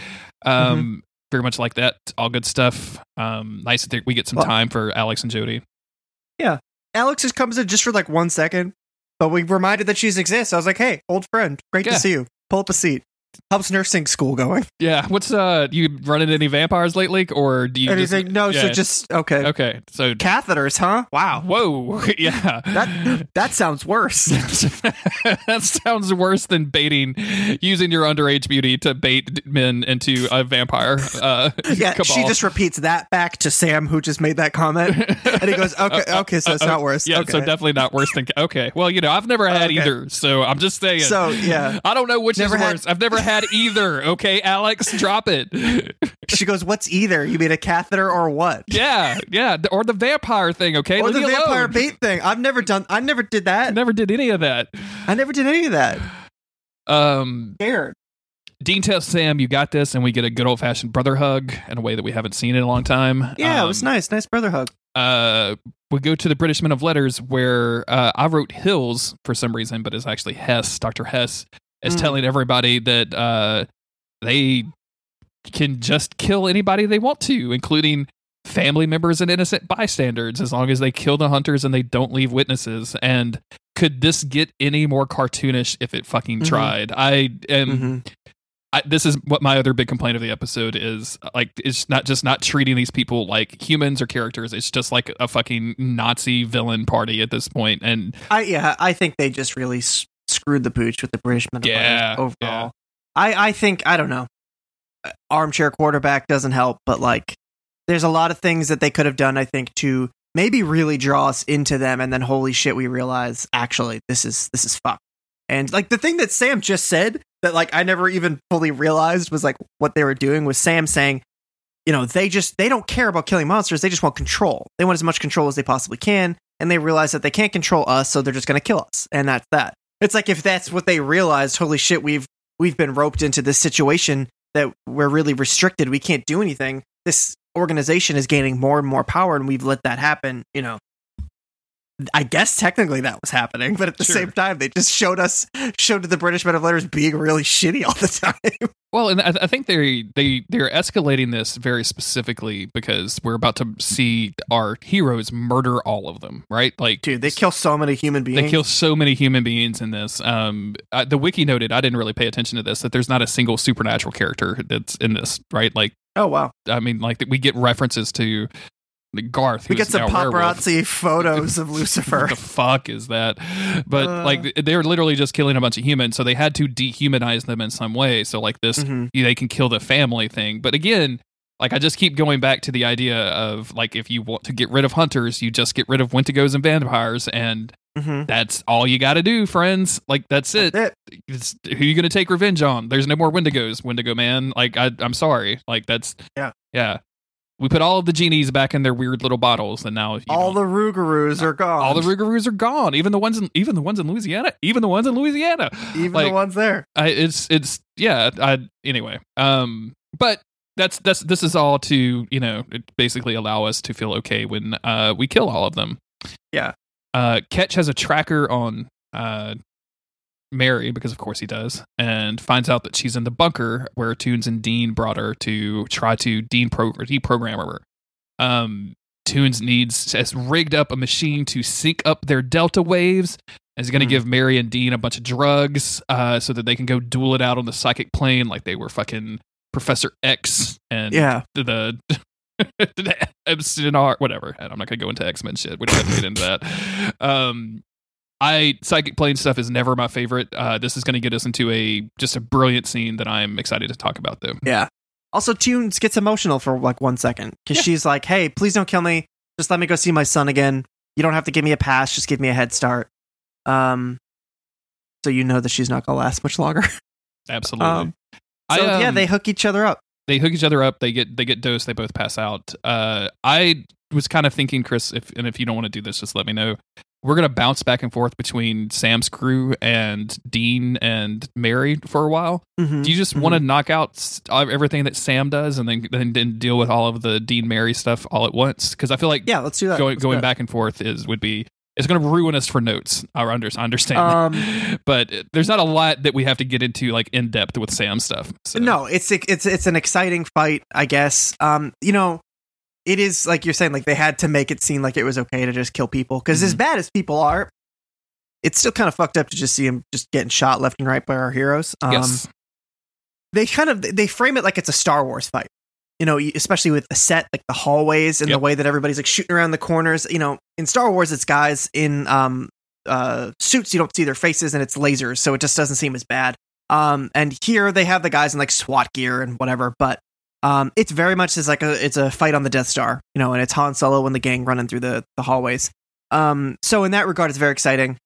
Um, very much like that. All good stuff. Um, nice that we get some Well- time for Alex and Jody. Yeah, Alex just comes in just for like one second, but we reminded that she's exists. I was like, hey, old friend, great Yeah. to see you. Pull up a seat. How's nursing school going? Yeah. What's uh? You running any vampires lately, or do you just- Anything? no, so just okay. Okay. So Catheters, huh? Wow. whoa. Yeah. That that sounds worse. that sounds worse than baiting, using your underage beauty to bait men into a vampire. Uh, yeah, cabal. she just repeats that back to Sam, who just made that comment, and he goes, "Okay, okay, so it's not worse." Uh, Yeah, okay. so definitely not worse than. Okay, well, you know, I've never had Okay. either, so I'm just saying. So, yeah. I don't know which Never is had- worse. I've never had either. Okay, Alex, drop it. she goes, "What's either? You mean a catheter or what?" yeah, yeah, or the vampire thing. Okay, Or Leave the vampire alone. bait thing. I've never done. I never did I that. never did any of that. I never did any of that. Um, Scared. Dean tells Sam, "You got this," and we get a good old fashioned brother hug in a way that we haven't seen in a long time. Yeah, Um, it was nice. Nice brother hug. uh, we go to the British Men of Letters, where uh, I wrote Hills for some reason, but it's actually Hess. Dr. Hess is Mm. telling everybody that uh, they can just kill anybody they want to, including family members and innocent bystanders, as long as they kill the hunters and they don't leave witnesses. And could this get any more cartoonish if it fucking Mhm. tried? I am. Mhm. I, this is what my other big complaint of the episode is like it's not just not treating these people like humans or characters it's just like a fucking nazi villain party at this point and I yeah, I think they just really screwed the pooch with the British of Yeah, overall. I I think I don't know. Armchair quarterback doesn't help, but like there's a lot of things that they could have done. I think to maybe really draw us into them, and then holy shit, we realize actually this is this is fucked. And like the thing that Sam just said that like I never even fully realized was like what they were doing was Sam saying, you know, they just they don't care about killing monsters. They just want control. They want as much control as they possibly can, and they realize that they can't control us, so they're just going to kill us, and that's that. It's like if that's what they realized, holy shit, we've we've been roped into this situation that we're really restricted. We can't do anything. This organization is gaining more and more power, and we've let that happen. You know, I guess technically that was happening, but at the Sure. same time, they just showed us showed the British men of letters being really shitty all the time. Well, and I, I think they they they're escalating this very specifically because we're about to see our heroes murder all of them, right? Like, Dude, they kill so many human beings. They kill so many human beings in this. Um, uh, the wiki noted I didn't really pay attention to this that there's not a single supernatural character that's in this, right? Like, oh wow, I mean, like we get references to the Garth. we get some paparazzi photos of Lucifer. What the fuck is that? But Uh. like they're literally just killing a bunch of humans, so they had to dehumanize them in some way. So like this, Mhm. they can kill the family thing. But again, like I just keep going back to the idea of like if you want to get rid of hunters, you just get rid of Wendigos and vampires, and Mhm. that's all you got to do, friends. Like that's it. That's it. It's, who you gonna take revenge on? There's no more Wendigos, Wendigo man. Like I, I'm sorry. Like that's Yeah. yeah. We put all of the genies back in their weird little bottles, and now you All the Rougarous are gone. all the Rougarous are gone. Even the ones in even the ones in Louisiana. Even the ones in Louisiana. even like- the ones there. I, it's it's yeah. I anyway. Um, but that's that's this is all to you know basically allow us to feel okay when uh we kill all of them. Yeah. Uh, Ketch has a tracker on uh Mary because of course he does, and finds out that she's in the bunker where Toons and Dean brought her to try to Dean pro- deprogram her. Um, Toons needs has rigged up a machine to sync up their delta waves. And is going to Hmm. give Mary and Dean a bunch of drugs uh, so that they can go duel it out on the psychic plane like they were fucking Professor X and Yeah. the the Epstein or whatever. And I'm not going to go into X Men shit. We don't have to get into that. Um, I psychic plane stuff is never my favorite. Uh, this is going to get us into a just a brilliant scene that I'm excited to talk about though. Yeah. Also, Tunes gets emotional for like one second because Yeah. she's like, "Hey, please don't kill me. Just let me go see my son again. You don't have to give me a pass. Just give me a head start." Um, so you know that she's not gonna last much longer. Absolutely. Um, I, so yeah, um, they hook each other up. they hook each other up. They get they get dosed. They both pass out. Uh, I was kind of thinking, Chris, if and if you don't want to do this, just let me know. We're gonna bounce back and forth between Sam's crew and Dean and Mary for a while. Mhm. Do you just Mhm. want to knock out everything that Sam does and then then, then deal with all of the Dean Mary stuff all at once? Because I feel like Yeah, let's do that. going Let's going back and forth is would be it's going to ruin us for notes. I understand, Um, but there's not a lot that we have to get into like in depth with Sam stuff. So. No, it's it's it's an exciting fight, I guess. Um, you know, it is like you're saying, like they had to make it seem like it was okay to just kill people because as Mhm. bad as people are, it's still kind of fucked up to just see them just getting shot left and right by our heroes. Um, yes, they kind of they frame it like it's a Star Wars fight. You know, especially with the set, like the hallways and Yep. the way that everybody's like shooting around the corners. You know, in Star Wars, it's guys in um uh suits. You don't see their faces, and it's lasers, so it just doesn't seem as bad. Um, and here they have the guys in like SWAT gear and whatever, but um, it's very much as like a it's a fight on the Death Star. You know, and it's Han Solo and the gang running through the the hallways. Um, so in that regard, it's very exciting.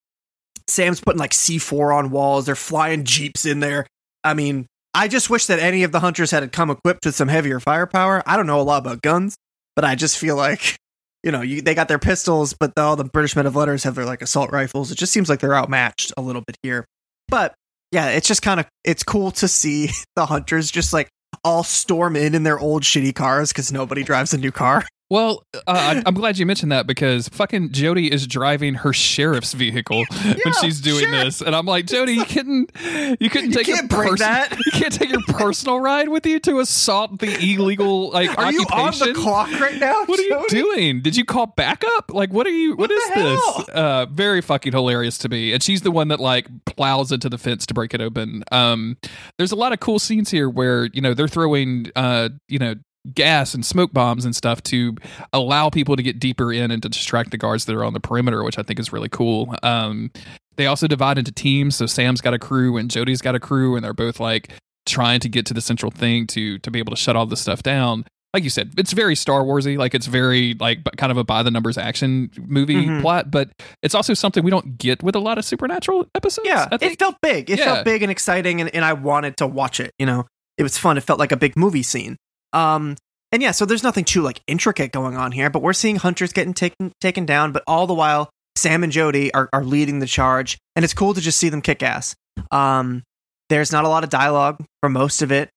Sam's putting like C4 on walls. They're flying jeeps in there. I mean, I just wish that any of the hunters had come equipped with some heavier firepower. I don't know a lot about guns, but I just feel like, you know, you, they got their pistols, but all the British men of letters have their like assault rifles. It just seems like they're outmatched a little bit here. But yeah, it's just kind of it's cool to see the hunters just like all storm in in their old shitty cars because nobody drives a new car. Well, uh, I'm glad you mentioned that because fucking Jody is driving her sheriff's vehicle when she's doing sure. this, and I'm like, Jody, you couldn't, you couldn't You take can't your person- that. you can't take your personal ride with you to assault the illegal like Are you on the clock right now? What are you doing? Did you call backup? Like, what are you? What what is this? Uh, very fucking hilarious to me. And she's the one that like plows into the fence to break it open. Um, there's a lot of cool scenes here where you know they're throwing uh, you know, gas and smoke bombs and stuff to allow people to get deeper in and to distract the guards that are on the perimeter, which I think is really cool. Um, they also divide into teams. So Sam's got a crew and Jody's got a crew, and they're both like trying to get to the central thing to to be able to shut all this stuff down. Like you said, it's very Star Warsy. Like it's very like kind of a by the numbers action movie Mhm. plot, but it's also something we don't get with a lot of supernatural episodes. Yeah, I it felt big. It Yeah. felt big and exciting, and, and I wanted to watch it. You know, it was fun. It felt like a big movie scene. Um, and yeah, so there's nothing too like intricate going on here, but we're seeing hunters getting taken taken down, but all the while Sam and Jody are are leading the charge, and it's cool to just see them kick ass. Um, there's not a lot of dialogue for most of it,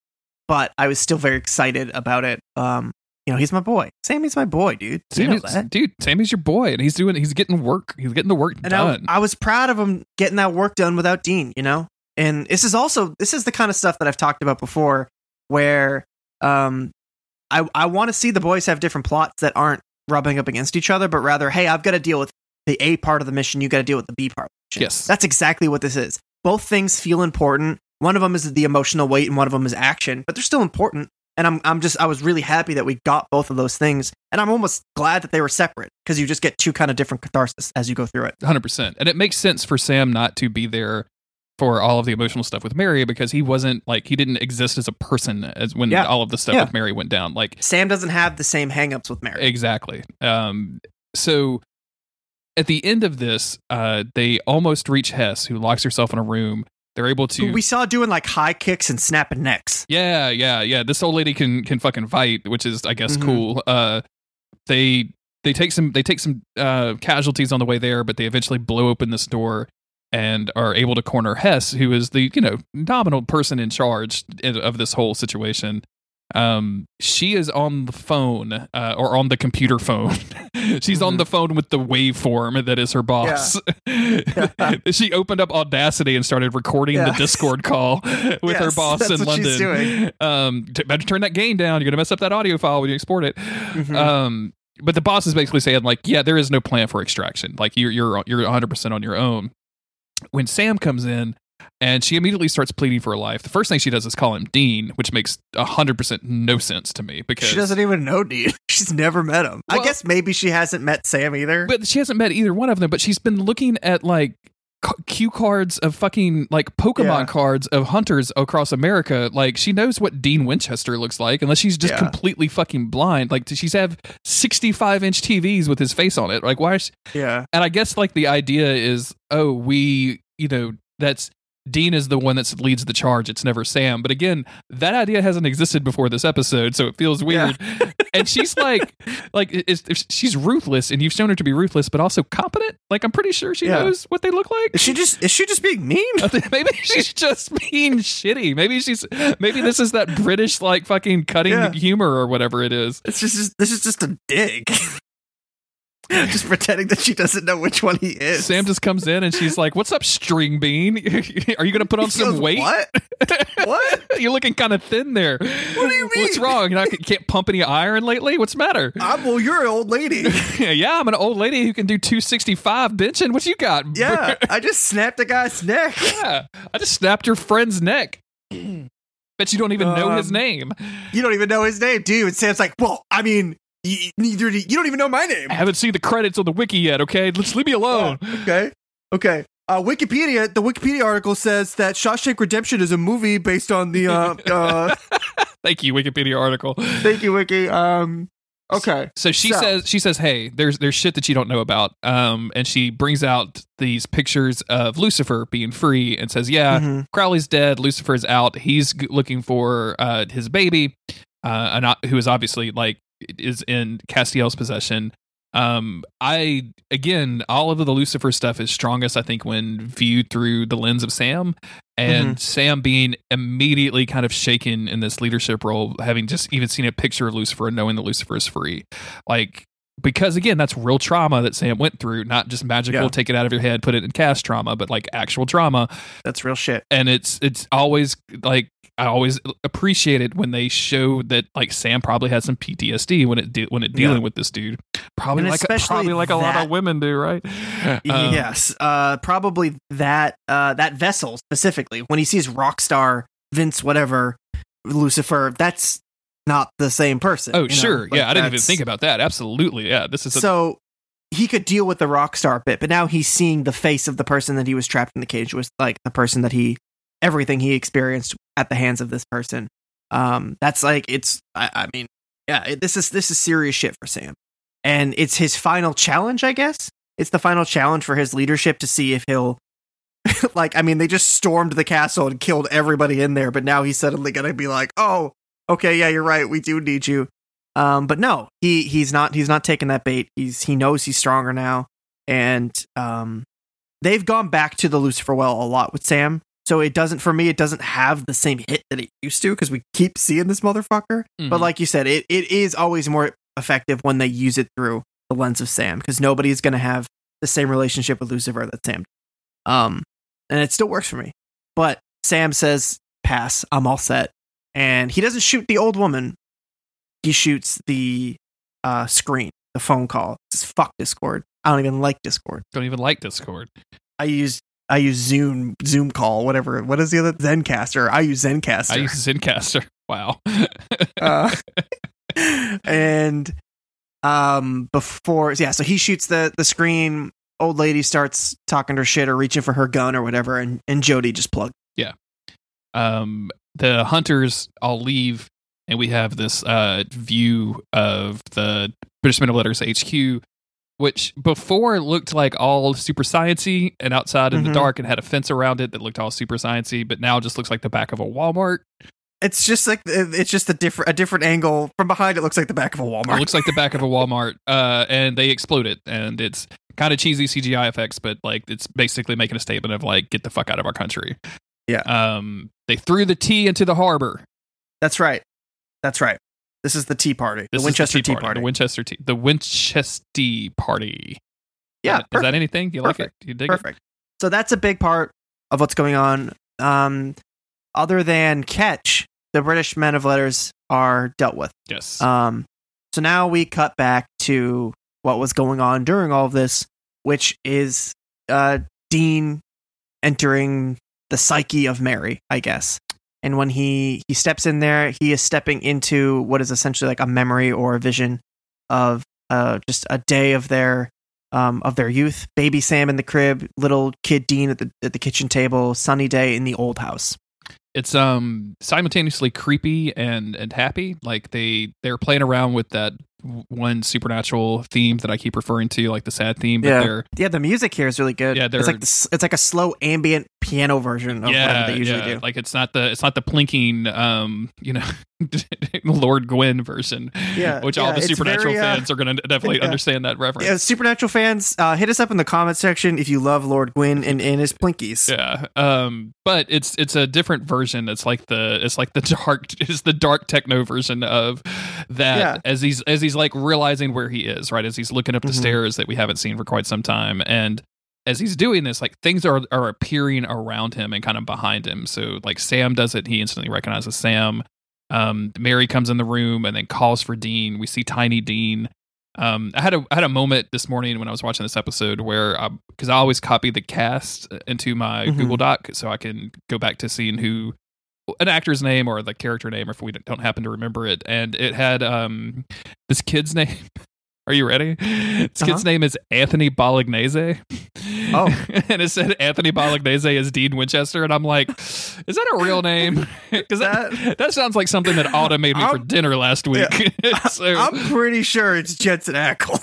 but I was still very excited about it. Um, you know, he's my boy. Sammy's my boy, dude. You know Sammy's, dude, Sammy's your boy, and he's doing. He's getting work. He's getting the work And I, done. I was proud of him getting that work done without Dean, you know? And this is also this is the kind of stuff that I've talked about before where um I I want to see the boys have different plots that aren't rubbing up against each other, but rather, hey, I've got to deal with the A part of the mission, you got to deal with the B part. Of the mission. Yes. That's exactly what this is. Both things feel important. One of them is the emotional weight and one of them is action, but they're still important. And I'm I'm just I was really happy that we got both of those things. And I'm almost glad that they were separate because you just get two kind of different catharsis as you go through it. Hundred percent, and it makes sense for Sam not to be there for all of the emotional stuff with Mary because he wasn't like he didn't exist as a person as when Yeah. all of the stuff Yeah. with Mary went down. Like Sam doesn't have the same hangups with Mary. exactly. Um, so at the end of this, uh, they almost reach Hess, who locks herself in a room. They're able to. We saw doing like high kicks and snapping necks. Yeah, yeah, yeah. This old lady can can fucking fight, which is I guess Mhm. cool. Uh they they take some they take some uh casualties on the way there, but they eventually blow open this door and are able to corner Hess, who is the, you know, nominal person in charge of this whole situation. Um she is on the phone uh, or on the computer phone. She's on Mhm. the phone with the waveform that is her boss. she opened up Audacity and started recording the Discord call with her boss that's in what London. she's doing. Um, t- better turn that gain down. You're gonna mess up that audio file when you export it. Mhm. Um, but the boss is basically saying like, yeah, there is no plan for extraction. Like you're you're you're 100 percent on your own. When Sam comes in. And she immediately starts pleading for her life. The first thing she does is call him Dean, which makes hundred percent no sense to me because she doesn't even know Dean. She's never met him. I guess maybe she hasn't met Sam either. But she hasn't met either one of them. But she's been looking at like cue cards of fucking like Pokemon Yeah. cards of hunters across America. Like she knows what Dean Winchester looks like, unless she's just Yeah. completely fucking blind. Like she's have sixty five inch TVs with his face on it. Like why? Is she- yeah. and I guess like the idea is, oh, we, you know, that's. Dean is the one that leads the charge. It's never Sam. But again, that idea hasn't existed before this episode, so it feels weird. and she's like, like she's ruthless, and you've shown her to be ruthless, but also competent. Like I'm pretty sure she Yeah. knows what they look like. Is she just is she just being mean? Maybe she's just being shitty. Maybe she's maybe this is that British like fucking cutting Yeah. humor or whatever it is. It's just this is just a dig. just pretending that she doesn't know which one he is. Sam just comes in and she's like, "What's up, string bean? Are you gonna put on He some goes, weight? What? What? You're looking kind of thin there. What do you mean? What's wrong? You can't pump any iron lately? What's the matter? I'm, well, you're an old lady. yeah, I'm an old lady who can do 265 benching. What you got? Yeah, I just snapped a guy's neck. Yeah, I just snapped your friend's neck. Bet you don't even know his Um, name. You don't even know his name, do you? And Sam's like, well, I mean, y- neither do you. You don't even know my name. I haven't seen the credits on the wiki yet. Okay, let's leave me alone. Okay. Okay. Uh, Wikipedia, the Wikipedia article says that Shawshank Redemption is a movie based on the. Uh, uh, Thank you, Wikipedia article. thank you, Wiki. Um, okay. So she So- says she says, "Hey, there's there's shit that you don't know about." Um, and she brings out these pictures of Lucifer being free and says, "Yeah, Mhm. Crowley's dead. Lucifer's out. He's g- looking for uh, his baby, uh, and who is obviously like is in Castiel's possession." Um, I again, all of the Lucifer stuff is strongest, I think, when viewed through the lens of Sam, and Sam being immediately kind of shaken in this leadership role, having just even seen a picture of Lucifer and knowing that Lucifer is free, like. Because again, that's real trauma that Sam went through, not just magical, Yeah. take it out of your head, put it in cast trauma, but like actual trauma That's real shit. and it's it's always like I always appreciate it when they show that like Sam probably had some PTSD when it de- when it dealing Yeah. with this dude. Probably And like especially probably like a lot of women do, right? Um, yes. Uh, probably that uh, that vessel specifically. When he sees Rockstar Vince, whatever Lucifer, that's not the same person. Oh know? sure, Like, yeah. I didn't even think about that. Absolutely, yeah. This is a, so he could deal with the Rockstar bit, but now he's seeing the face of the person that he was trapped in the cage with, like the person that he everything he experienced at the hands of this person. Um, that's like it's. I, I mean, yeah. It, this is this is serious shit for Sam, and it's his final challenge. I guess it's the final challenge for his leadership to see if he'll. like, I mean, they just stormed the castle and killed everybody in there, but now he's suddenly gonna be like, "Oh, okay, yeah, you're right. We do need you." Um, but no, he he's not he's not taking that bait. He's he knows he's stronger now, and um, they've gone back to the Lucifer well a lot with Sam. So it doesn't for me. It doesn't have the same hit that it used to because we keep seeing this motherfucker. But Mhm. like you said, it, it is always more effective when they use it through the lens of Sam because nobody's going to have the same relationship with Lucifer that Sam. did. Um, and it still works for me. But Sam says, "Pass. I'm all set." And he doesn't shoot the old woman. He shoots the uh, screen, the phone call. It's fuck Discord. I don't even like Discord. don't even like Discord. I use I use Zoom Zoom call whatever. What is the other Zencastr? I use Zencastr. I use Zencastr. Wow. uh, and um before yeah so he shoots the the screen old lady starts talking her shit or reaching for her gun or whatever and and jody just plugged Yeah. um, the hunters all leave, and we have this uh, view of the British Men of Letters HQ, which before looked like all super sciency and outside in Mhm. the dark and had a fence around it that looked all super sciency, but now just looks like the back of a Walmart. it's just like it's just a different a different angle from behind it looks like the back of a Walmart. It looks like the back of a Walmart, uh, and they explode it, and it's kind of cheesy CGI effects, but like it's basically making a statement of like, get the fuck out of our country. Yeah. Um, they threw the tea into the harbor. that's right that's right this is the tea party This the winchester tea, party, The Winchester tea. The Winchester party. yeah Is that- anything? You like it? You dig it? perfect so that's a big part of what's going on um other than Ketch the british men of letters are dealt with? Yes. Um, so now we cut back to what was going on during all of this, which is uh, Dean entering the psyche of Mary, I guess. And when he he steps in there, he is stepping into what is essentially like a memory or a vision of uh, just a day of their um, of their youth. Baby Sam in the crib, little kid Dean at the at the kitchen table, sunny day in the old house. it's um simultaneously creepy and and happy. Like they they're playing around with that one supernatural theme that I keep referring to, like the sad theme. But Yeah. Yeah, the music here is really good. Yeah, it's like it's like a slow ambient piano version of yeah, whatever they usually yeah. do. Like it's not the it's not the plinking um you know Lord Gwyn version. Yeah, which all the supernatural very, uh, fans are going to definitely yeah. understand that reference. Yeah, Supernatural fans, uh, hit us up in the comment section if you love Lord Gwyn and, and his Plinkies. Yeah. Um but it's it's a different version. It's like the it's like the dark it's the dark techno version of that Yeah. as he's as he's like realizing where he is, right? As he's looking up the Mhm. stairs that we haven't seen for quite some time and as he's doing this, like things are are appearing around him and kind of behind him. So like Sam does it, he instantly recognizes Sam. Um, Mary comes in the room and then calls for Dean. We see Tiny Dean. Um, I had a I had a moment this morning when I was watching this episode where because I, always copy the cast into my Mhm. Google Doc so I can go back to seeing who an actor's name or the character name if we don't happen to remember it. And it had um this kid's name. Are you ready? This Uh-huh. kid's name is Anthony Bolognese. Oh. and it said Anthony Bolognese is Dean Winchester, and I'm like, is that a real name? Because that, that sounds like something that Autumn made me for I'm- dinner last week. so, I'm pretty sure it's Jensen Ackles.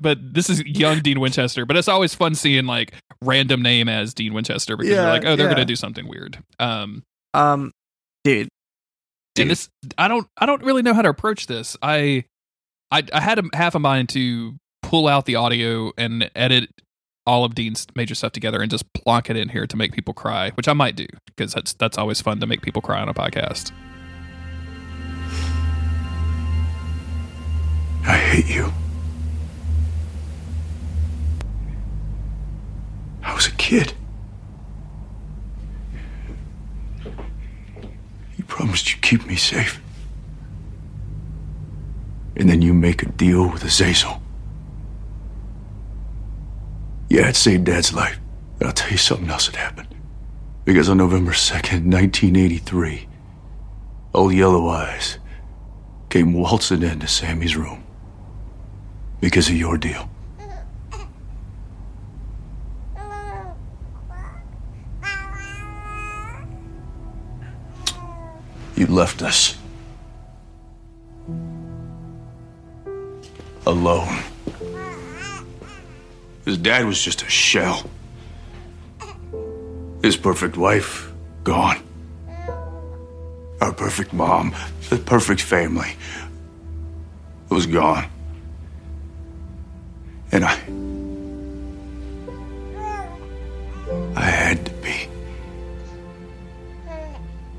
but this is young Dean Winchester. But it's always fun seeing like random name as Dean Winchester because Yeah, you're like, oh, they're yeah. gonna do something weird. Um, um, dude, Dude. and this, I don't, I don't really know how to approach this. I, I, I had a half a mind to pull out the audio and edit all of Dean's major stuff together and just plonk it in here to make people cry, which I might do because that's that's always fun to make people cry on a podcast. I hate you. I was a kid. You promised you'd keep me safe. And then you make a deal with Azazel. Yeah, it saved Dad's life. But I'll tell you something else that happened. Because on November 2nd, 1983, old Yellow Eyes came waltzing into Sammy's room because of your deal. You left us alone. His dad was just a shell. His perfect wife, gone. Our perfect mom, the perfect family, it was gone. And I. I had to be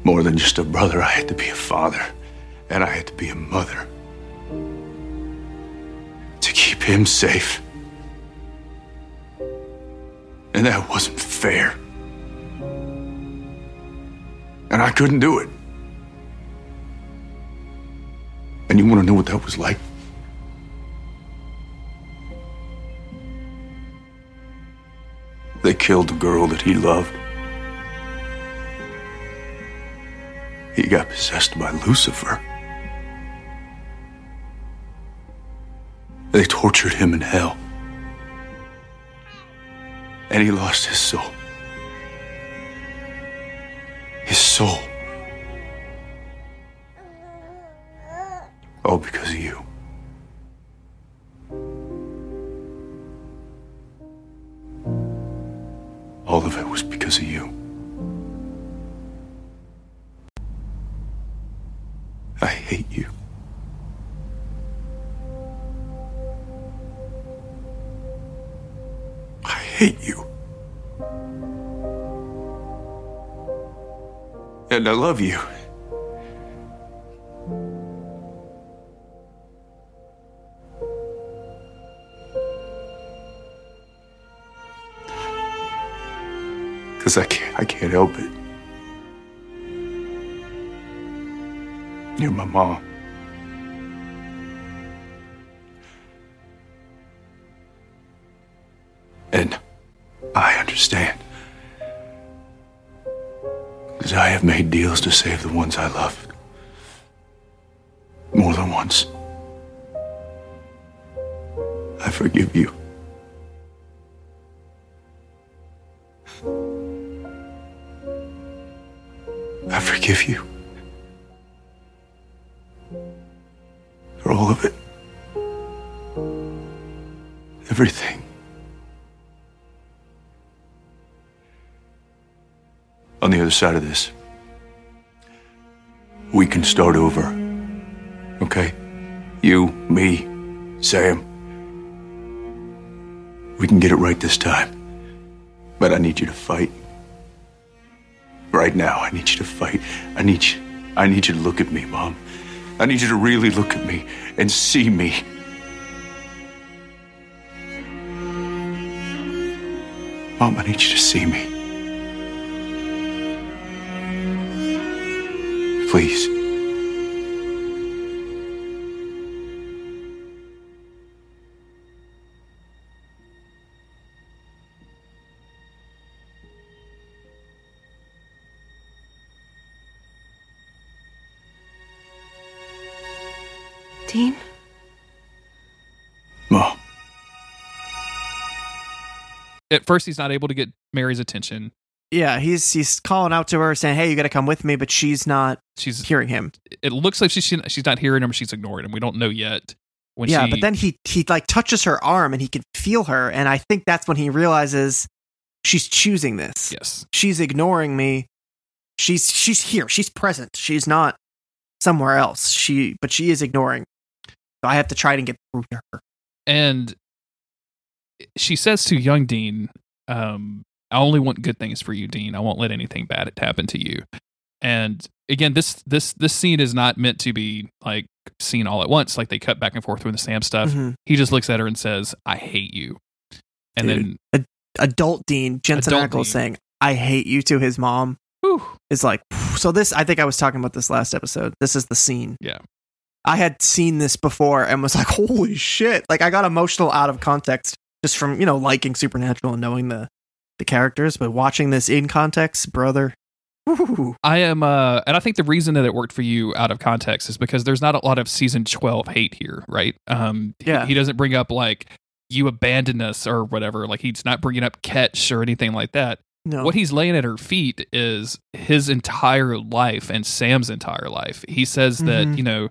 More than just a brother, I had to be a father. And I had to be a mother. To keep him safe. And that wasn't fair. And I couldn't do it. And you want to know what that was like? They killed the girl that he loved. He got possessed by Lucifer. They tortured him in hell. And he lost his soul. His soul. All because of you. All of it was because of you. Hate you. And I love you. Cause I can't I can't help it. You're my mom. And understand. Because I have made deals to save the ones I love. More than once. I forgive you. I forgive you. Other side of this, we can start over. Okay? You, me, Sam. We can get it right this time. But I need you to fight. Right now, I need you to fight. I need you. I need you to look at me, Mom. I need you to really look at me and see me. Mom, I need you to see me. Please. Dean? Mom. At first, he's not able to get Mary's attention. Yeah, he's he's calling out to her saying, "Hey, you got to come with me," but she's not She's. hearing him. It looks like she's she's not hearing him. She's ignoring him. We don't know yet. When yeah, she, but then he he like touches her arm and he can feel her, and I think that's when he realizes she's choosing this. yes, She's ignoring me. She's she's here. She's present. She's not somewhere else. She but she is ignoring. So I have to try to get through to her. and she says to young Dean, um, "I only want good things for you, Dean. I won't let anything bad happen to you." And again, this this this scene is not meant to be like seen all at once. Like they cut back and forth with the Sam stuff. Mhm. He just looks at her and says, "I hate you." And Dude. then, Adult Dean Jensen Adult Ackles Dean. saying, "I hate you" to his mom whew, is like. So this, I think I was talking about this last episode. This is the scene. Yeah. I had seen this before and was like, "Holy shit!" Like I got emotional out of context just from you know liking Supernatural and knowing the the characters, but watching this in context, brother. Woo. I am, uh, and I think the reason that it worked for you out of context is because there's not a lot of season 12 hate here, right? Um, Yeah. He, doesn't bring up like, you abandoned us or whatever. Like, he's not bringing up Ketch or anything like that. No, What he's laying at her feet is his entire life and Sam's entire life. He says that, Mhm. you know,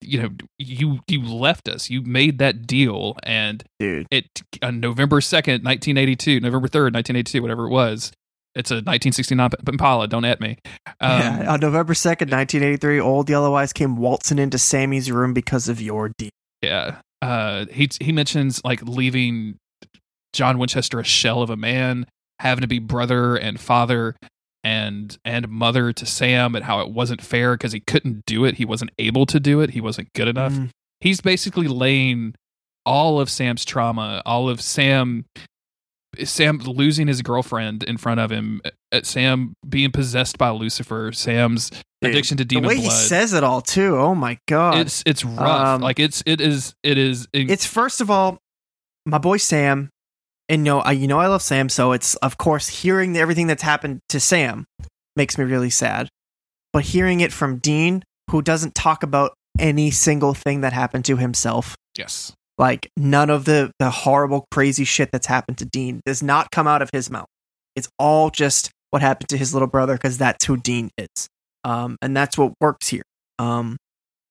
you know, you you left us. You made that deal, and dude. it on November second, nineteen eighty two, November third, nineteen eighty two, whatever it was. It's a nineteen sixty nine Impala. Don't at me. Um, yeah, on November 2nd, 1983, Old Yellow Eyes came waltzing into Sammy's room because of your deed. Yeah. Uh, he he mentions like leaving John Winchester a shell of a man, having to be brother and father, and and mother to Sam and how it wasn't fair because he couldn't do it. He wasn't able to do it. He wasn't good enough. Mhm. He's basically laying all of Sam's trauma, all of Sam Sam losing his girlfriend in front of him, uh, Sam being possessed by Lucifer, Sam's Dude, addiction to The demon way blood. he says it all too. Oh my god. it's it's rough. Um, like it's it is it is it's first of all my boy Sam, and no, I you know I love Sam, so it's of course hearing everything that's happened to Sam makes me really sad. But hearing it from Dean, who doesn't talk about any single thing that happened to himself, yes. like none of the the horrible crazy shit that's happened to Dean does not come out of his mouth. It's all just what happened to his little brother because that's who Dean is. Um, and that's what works here. Um,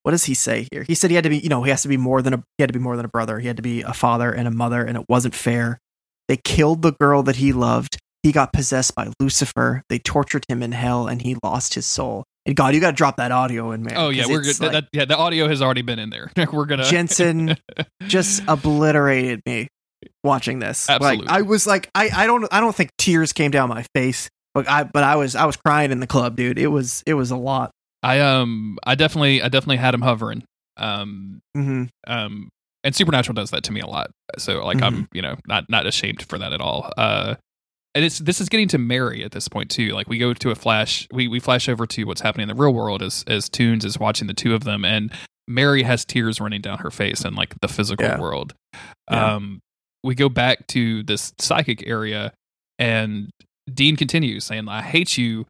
what does he say here? He said he had to be, you know, he has to be more than a he had to be more than a brother. He had to be a father and a mother, and it wasn't fair. They killed the girl that he loved. He got possessed by Lucifer. They tortured him in hell, and he lost his soul. And God, you got to drop that audio in, man. Oh yeah, we're good. That, like- that- yeah, the audio has already been in there. we're gonna Jensen just obliterated me watching this. Absolutely. Like I was like I, I don't I don't think tears came down my face, but I but I was I was crying in the club, dude. It was it was a lot. I um I definitely I definitely had him hovering. Um hmm um and supernatural does that to me a lot. So like i'm you know not not ashamed for that at all. Uh and it's this is getting to mary at this point too. Like we go to a flash we we flash over to what's happening in the real world as as tunes is watching the two of them and mary has tears running down her face in like the physical Yeah. world. Yeah. um we go back to this psychic area and dean continues saying i hate you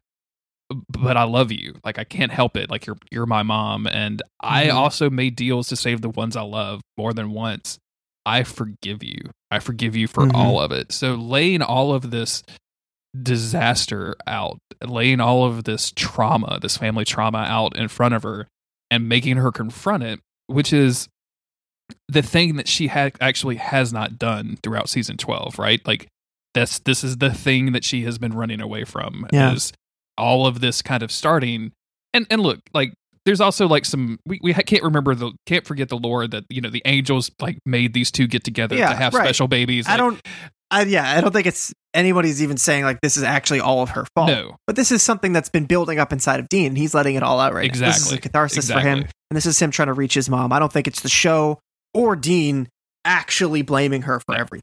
but I love you. Like I can't help it. Like you're you're my mom and I Mhm. also made deals to save the ones I love more than once. I forgive you. I forgive you for Mhm. all of it. So laying all of this disaster out, laying all of this trauma, this family trauma out in front of her and making her confront it, which is the thing that she had actually has not done throughout season 12, right? Like that's this is the thing that she has been running away from Yeah. is all of this kind of starting and and look like there's also like some we, we ha- can't remember the can't forget the lore that you know the angels like made these two get together Yeah, to have right. special babies I like, don't I yeah, I don't think it's anybody's even saying like this is actually all of her fault. no But this is something that's been building up inside of Dean and he's letting it all out right now. This is a catharsis for him and this is him trying to reach his mom. I don't think it's the show or Dean actually blaming her for everything.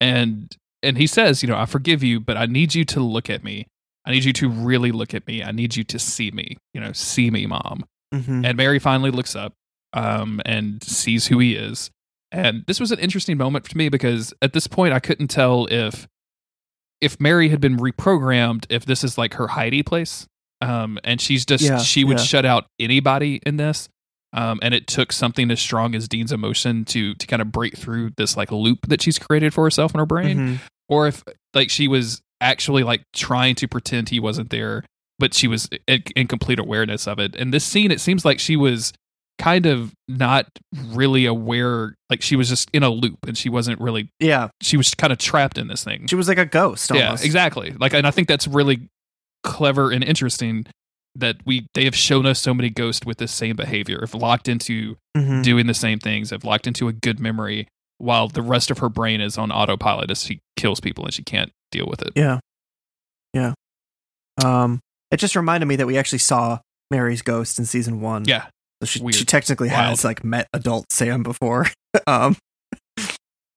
and and he says you know i forgive you but i need you to look at me i need you to really look at me. I need you to see me you know see me mom. Hmm and mary finally looks up um and sees who he is. And this was an interesting moment for me because at this point i couldn't tell if if mary had been reprogrammed if this is like her heidi place. Um and she's just Yeah, she would yeah. shut out anybody in this. Um, and it took something as strong as Dean's emotion to to kind of break through this like loop that she's created for herself in her brain. Mhm. or if like she was actually like trying to pretend he wasn't there but she was in, in complete awareness of it and this scene it seems like she was kind of not really aware like she was just in a loop and she wasn't really Yeah, she was kind of trapped in this thing she was like a ghost. yeah exactly like and i think that's really clever and interesting that we they have shown us so many ghosts with this same behavior have locked into Mhm. doing the same things have locked into a good memory while the rest of her brain is on autopilot as she kills people and she can't deal with it Yeah. Yeah. Um, it just reminded me that we actually saw Mary's ghost in season one. yeah So she, Weird. she technically Wild. has like met adult Sam before. um,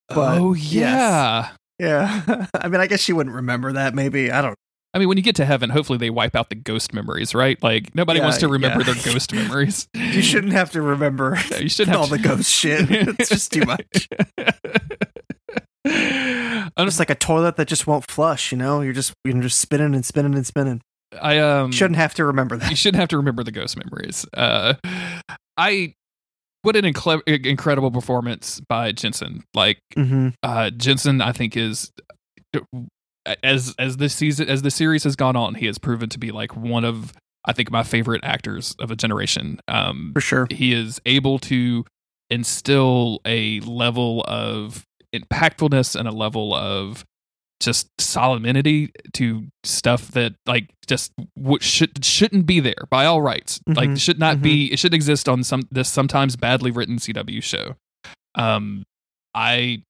But, oh yes. yeah yeah. I mean, I guess she wouldn't remember that. Maybe I don't. I mean, when you get to heaven, hopefully they wipe out the ghost memories, right? Like nobody Yeah, wants to remember yeah. their ghost memories. You shouldn't have to remember No, you should have all to- the ghost shit. It's just too much. I'm Just like a toilet that just won't flush. You know, you're just you're just spinning and spinning and spinning. I um Shouldn't have to remember that. you shouldn't have to remember the ghost memories. Uh, I what an incre- incredible performance by Jensen. Like hmm uh, Jensen, I think is as as this season as the series has gone on, he has proven to be like one of I think my favorite actors of a generation. Um, For sure. he is able to instill a level of impactfulness and a level of just solemnity to stuff that like just w- should shouldn't be there by all rights. Like Mhm, should not mhm. be. It should exist on some this sometimes badly written CW show. Um, I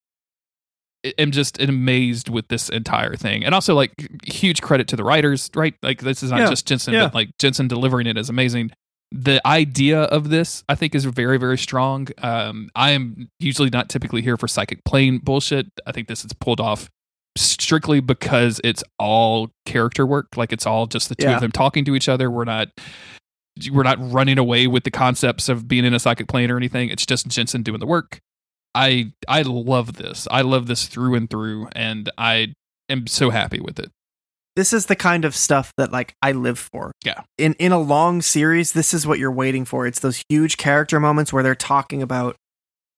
am just amazed with this entire thing, and also like huge credit to the writers, right? Like this is not Yeah. just Jensen, Yeah. but like Jensen delivering it is amazing. The idea of this, I think, is very, very strong. Um, I am usually not typically here for psychic plane bullshit. I think this is pulled off strictly because it's all character work. Like it's all just the two Yeah. of them talking to each other. We're not we're not running away with the concepts of being in a psychic plane or anything. It's just Jensen doing the work. I I love this. I love this through and through, and I am so happy with it. This is the kind of stuff that like I live for. Yeah. In in a long series, this is what you're waiting for. It's those huge character moments where they're talking about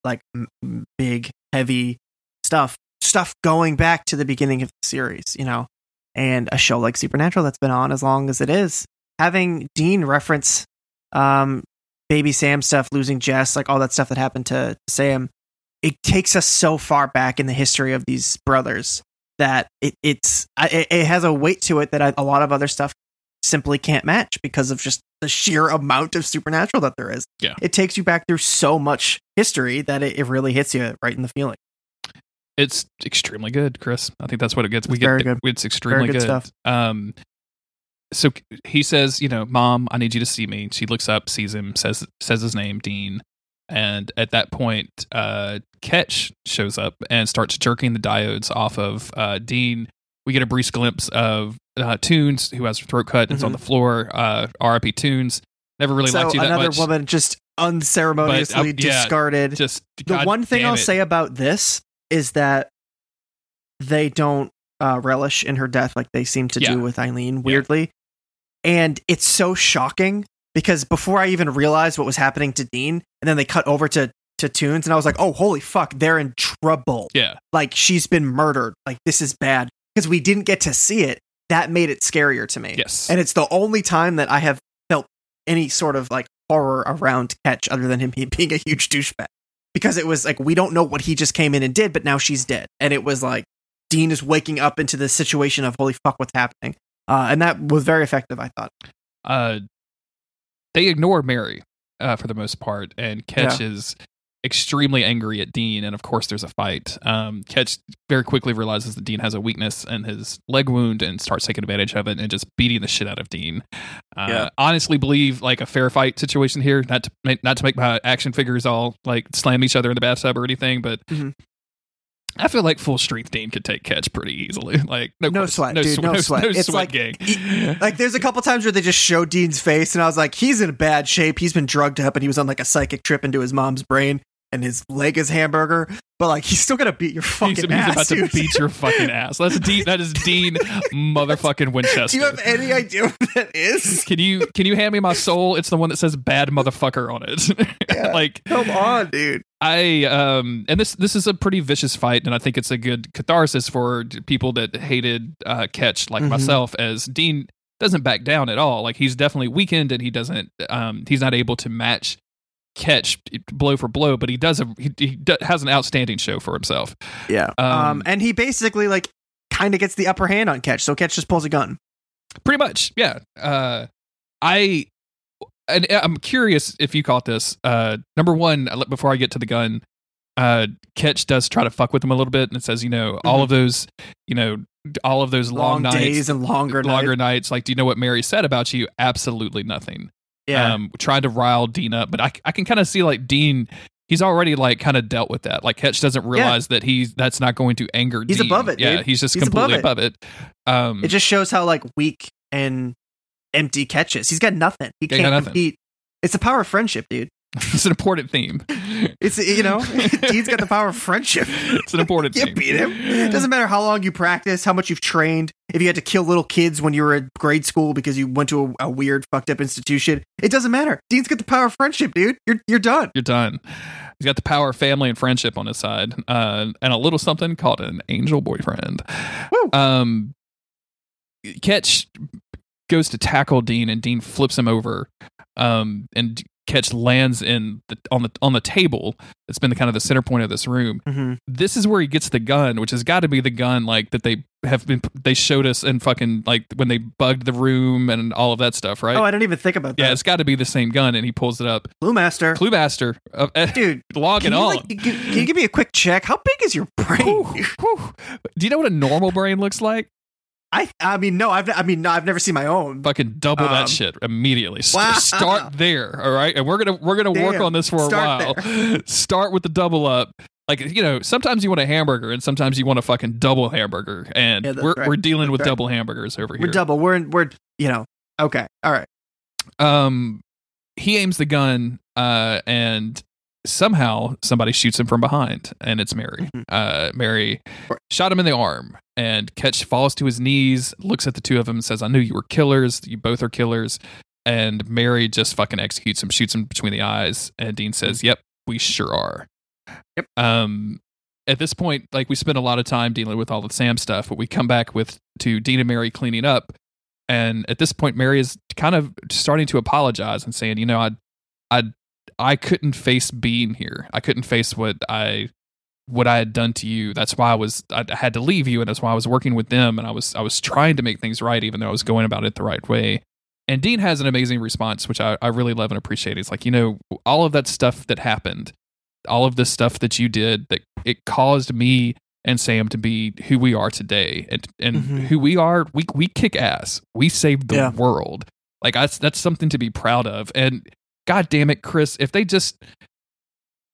like m- big, heavy stuff, stuff going back to the beginning of the series, you know. And a show like Supernatural that's been on as long as it is, having Dean reference um baby Sam stuff, losing Jess, like all that stuff that happened to Sam, it takes us so far back in the history of these brothers that it, it's it, it has a weight to it that I, a lot of other stuff simply can't match because of just the sheer amount of supernatural that there is. Yeah. it takes you back through so much history that it, it really hits you right in the feeling. It's extremely good, Chris. I think that's what it gets. we It's get very good. It's extremely good good. stuff. Um, so he says, you know, Mom, I need you to see me. She looks up, sees him, says says his name, Dean, and at that point, uh, Ketch shows up and starts jerking the diodes off of uh, Dean. We get a brief glimpse of uh, Tunes, who has her throat cut. and It's on Mhm. the floor. Uh, R.I.P. Tunes. Never really so liked you that another much. woman just unceremoniously But, uh, yeah, discarded. Just the God one thing I'll it. say about this is that they don't uh, relish in her death like they seem to Yeah. do with Eileen, weirdly. And it's so shocking because before I even realized what was happening to Dean, and then they cut over to to Tunes, and I was like, "Oh, holy fuck, they're in trouble! Yeah, Like she's been murdered. Like this is bad." Because we didn't get to see it, that made it scarier to me. yes. And it's the only time that I have felt any sort of like horror around Ketch other than him being a huge douchebag. Because it was like, we don't know what he just came in and did, but now she's dead. And it was like, Dean is waking up into the situation of, holy fuck, what's happening? Uh, and that was very effective, I thought. uh, they ignore Mary uh, for the most part, and Ketch is extremely angry at Dean. And of course, there's a fight. Um, Ketch very quickly realizes that Dean has a weakness in his leg wound and starts taking advantage of it and just beating the shit out of Dean. Uh, Yeah. Honestly, believe like a fair fight situation here. Not to make, not to make my action figures all like slam each other in the bathtub or anything, but. Mhm. I feel like full strength Dean could take Ketch pretty easily. Like no, No sweat, no dude, sweat, no sweat. no It's sweat like- gang. Like, there's a couple times where they just show Dean's face, and I was like, he's in bad shape. He's been drugged up, and he was on like a psychic trip into his mom's brain, and his leg is hamburger. But like, he's still gonna beat your fucking he's, he's ass. about to dude. beat your fucking ass. That's Dean. That is Dean motherfucking Winchester. Do you have any idea what that is? can you can you hand me my soul? It's the one that says "bad motherfucker" on it. Yeah. like Come on, dude. I um and this this is a pretty vicious fight, and I think it's a good catharsis for people that hated uh, Ketch like Mhm. myself. As Dean doesn't back down at all. Like he's definitely weakened, and he doesn't um he's not able to match Ketch blow for blow, but he does a he, he do, has an outstanding show for himself. Yeah. Um, Um, and he basically like kind of gets the upper hand on Ketch, so Ketch just pulls a gun. pretty much yeah uh i and i'm curious if you caught this uh number one uh, before i get to the gun uh Ketch does try to fuck with him a little bit and it says you know all of those you know all of those long, Long, nights days and longer, longer nights. nights like do you know what mary said about you absolutely nothing Yeah. um tried to rile dean up but i, I can kind of see like dean he's already like kind of dealt with that like Ketch doesn't realize that he's that's not going to anger He's Dean. above it, yeah dude. he's just He's above completely it. above it, um it just shows how like weak and empty catches. He's got nothing. He can't nothing. compete. It's the power of friendship, dude. it's an important theme It's you know, Dean's got the power of friendship. it's an important You theme. beat him. It doesn't matter how long you practice, how much you've trained, if you had to kill little kids when you were at grade school because you went to a, a weird fucked up institution. It doesn't matter. Dean's got the power of friendship, dude. You're you're done. You're done. He's got the power of family and friendship on his side, uh, and a little something called an angel boyfriend. Woo. Um, Ketch goes to tackle Dean, and Dean flips him over. Um, and Ketch lands in the on the on the table that's been the kind of the center point of this room. hmm This is where he gets the gun, which has got to be the gun like that they have been they showed us in fucking like when they bugged the room and all of that stuff, right? Oh, I didn't even think about that. yeah, it's got to be the same gun, and he pulls it up. Blue Master. Clue Master, uh, uh, Dude, log and all. like, can you give me a quick check? How big is your brain? Whew. Do you know what a normal brain looks like? I I mean no, I've I mean no, I've never seen my own. Fucking double Um, that shit immediately. Wow. Start there, all right? And we're gonna we're gonna work on this for a Start while. Start with the double up. Like you know, sometimes you want a hamburger, and sometimes you want a fucking double hamburger, and Yeah, we're right. we're dealing That's with right. double hamburgers over here. We're double. We're in, we're you know okay. All right. um he aims the gun uh and somehow somebody shoots him from behind and it's mary. Mhm. uh mary shot him in the arm and ketch falls to his knees looks at the two of them and says i knew you were killers. You both are killers. And mary just fucking executes him shoots him between the eyes and dean says yep we sure are. Yep. um at this point like we spend a lot of time dealing with all the sam stuff but we come back with to dean and mary cleaning up and at this point mary is kind of starting to apologize and saying you know i i i couldn't face being here. I couldn't face what i what i had done to you. That's why i was i had to leave you and that's why i was working with them and i was i was trying to make things right even though i was going about it the right way. And dean has an amazing response which i, I really love and appreciate. He's like you know all of that stuff that happened all of this stuff that you did that it caused me and Sam to be who we are today. And and Mhm. who we are we we kick ass. We saved the Yeah. world. Like that's that's something to be proud of. And god damn it Chris if they just